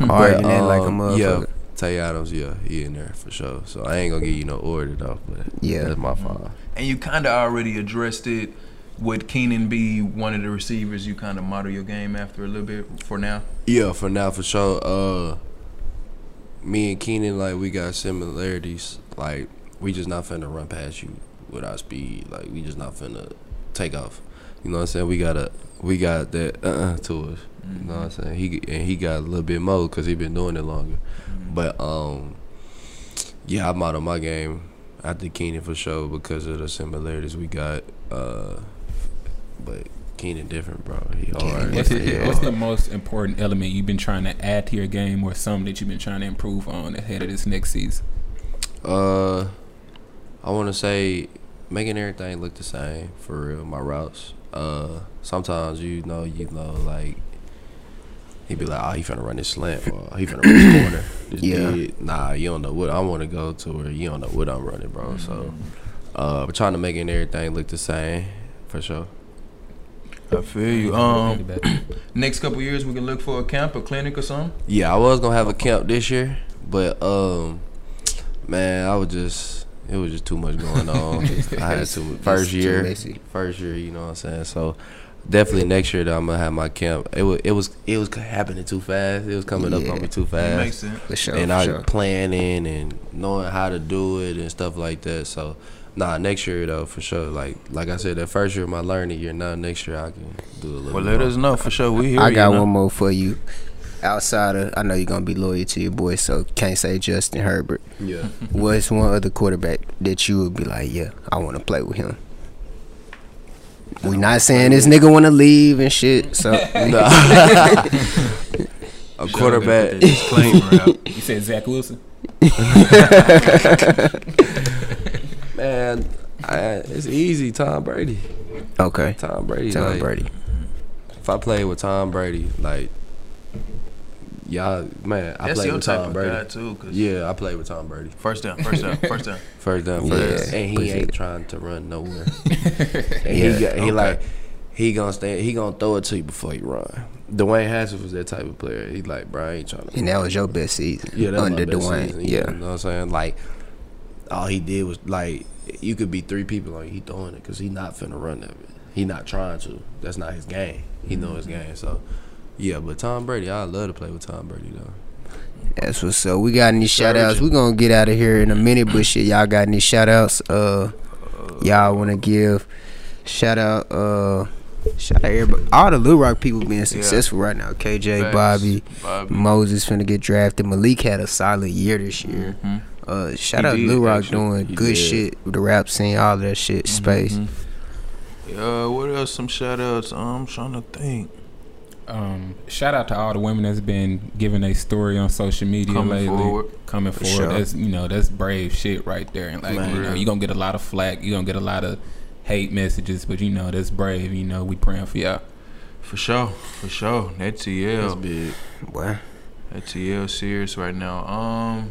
arguing that like a um, motherfucker. Yeah, Tay Adams, yeah, he in there for sure. So I ain't gonna give you no order though, but Yeah. that's my five. And you kind of already addressed it. Would Keenan be one of the receivers you kind of model your game after a little bit for now? Yeah, for now for sure. Uh, me and Keenan like we got similarities. Like we just not finna run past you with our speed. Like we just not finna take off. You know what I'm saying? We got a we got that uh uh to us. You know what I'm saying? He and he got a little bit more because he been doing it longer. But um, yeah, I'm out of my game after Keenan for sure because of the similarities we got. Uh, but Keenan different, bro. He hard. What's the, Yeah. what's the most important element you've been trying to add to your game, or something that you've been trying to improve on ahead of this next season? Uh, I want to say making everything look the same for real. My routes. Uh, sometimes you know, you know, like he'd be like, "Oh, he finna run this slant, or he finna run this corner." This Yeah. big. Nah, you don't know what I want to go to, or you don't know what I'm running, bro. So, uh, we're trying to make everything look the same for sure. I feel you. Um, next couple years we can look for a camp, a clinic, or something. Yeah, I was gonna have a camp this year, but um, man, I was just it was just too much going on. I had to first year, first year, you know what I'm saying. So definitely next year that I'm gonna have my camp. It was it was it was happening too fast. It was coming up on me too That makes fast, sense. For sure. and for I sure. planning and knowing how to do it and stuff like that. So. Nah, next year though for sure. Like like I said, that first year of my learning year. Now next year I can do a little. Well, bit let more. us know for sure. We here. I got you know? one more for you. Outside of, I know you're gonna be loyal to your boy, so can't say Justin Herbert. Yeah. What's one other quarterback that you would be like, yeah, I want to play with him? We not saying this nigga want to leave and shit. So a quarterback. Disclaimer out. You said Zach Wilson. Man, I, it's easy. Tom Brady. okay, Tom Brady. Tom like, Brady. If I played with Tom Brady, like y'all, man, I That's played your with type Tom of Brady. guy too. 'cause Yeah, I played with Tom Brady. First down. First down. First down. First down, Yeah, first, and he appreciate ain't it. trying to run nowhere. and Yeah, he got, he okay. like he gonna stand. He gonna throw it to you before you run. Dwayne Haskins was that type of player. He like, bro, I ain't trying to. And that was your best season. Yeah, that was under my best Dwayne. season, you yeah, know what I'm saying? Like, all he did was like, you could be three people on you, he throwing it because he not finna run that. He not trying to. That's not his game. He know his game. So, yeah. But Tom Brady, I love to play with Tom Brady though. that's what's up. We got any shout outs? Surgeon. We gonna get out of here in a minute, but shit, y'all got any shout outs? Uh, y'all want to give shout out? Uh, shout out everybody. All the Little Rock people being successful right now. KJ, Facts. Bobby, Bobby. Moses finna get drafted. Malik had a solid year this year. Mhm. Uh, shout He out did, Lil Rock actually. doing He good did. shit with the rap scene, all of that shit, space. Mhm. Uh, what else? Some shout outs. I'm trying to think. Um, shout out to all the women that's been giving a story on social media Coming lately. forward. Coming For forward, sure. that's you know that's brave shit right there. And like Man. you know, you gonna get a lot of flack. You're gonna get a lot of hate messages, but you know that's brave. You know we praying for y'all. For sure. For sure. That That's TL. big. Boy, That TL serious right now. Um,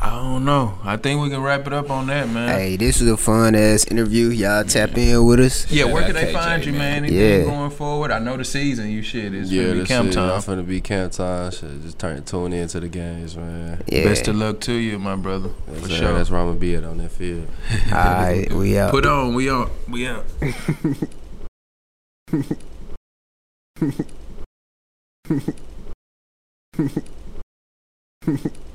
I don't know. I think we can wrap it up on that, man. hey, this was a fun ass interview. Y'all tap in with us. Yeah, where out can they KJ, find you, man? man. Anything Yeah. going forward? I know the season. You shit is yeah, gonna be camp it. time. I'm finna be camp time. Shit, just turn tune into the games, man. Yeah. Best of luck to you, my brother. That's, For it. sure. that's where I'm gonna be at on that field. All right, we out. Put on. We out. We out.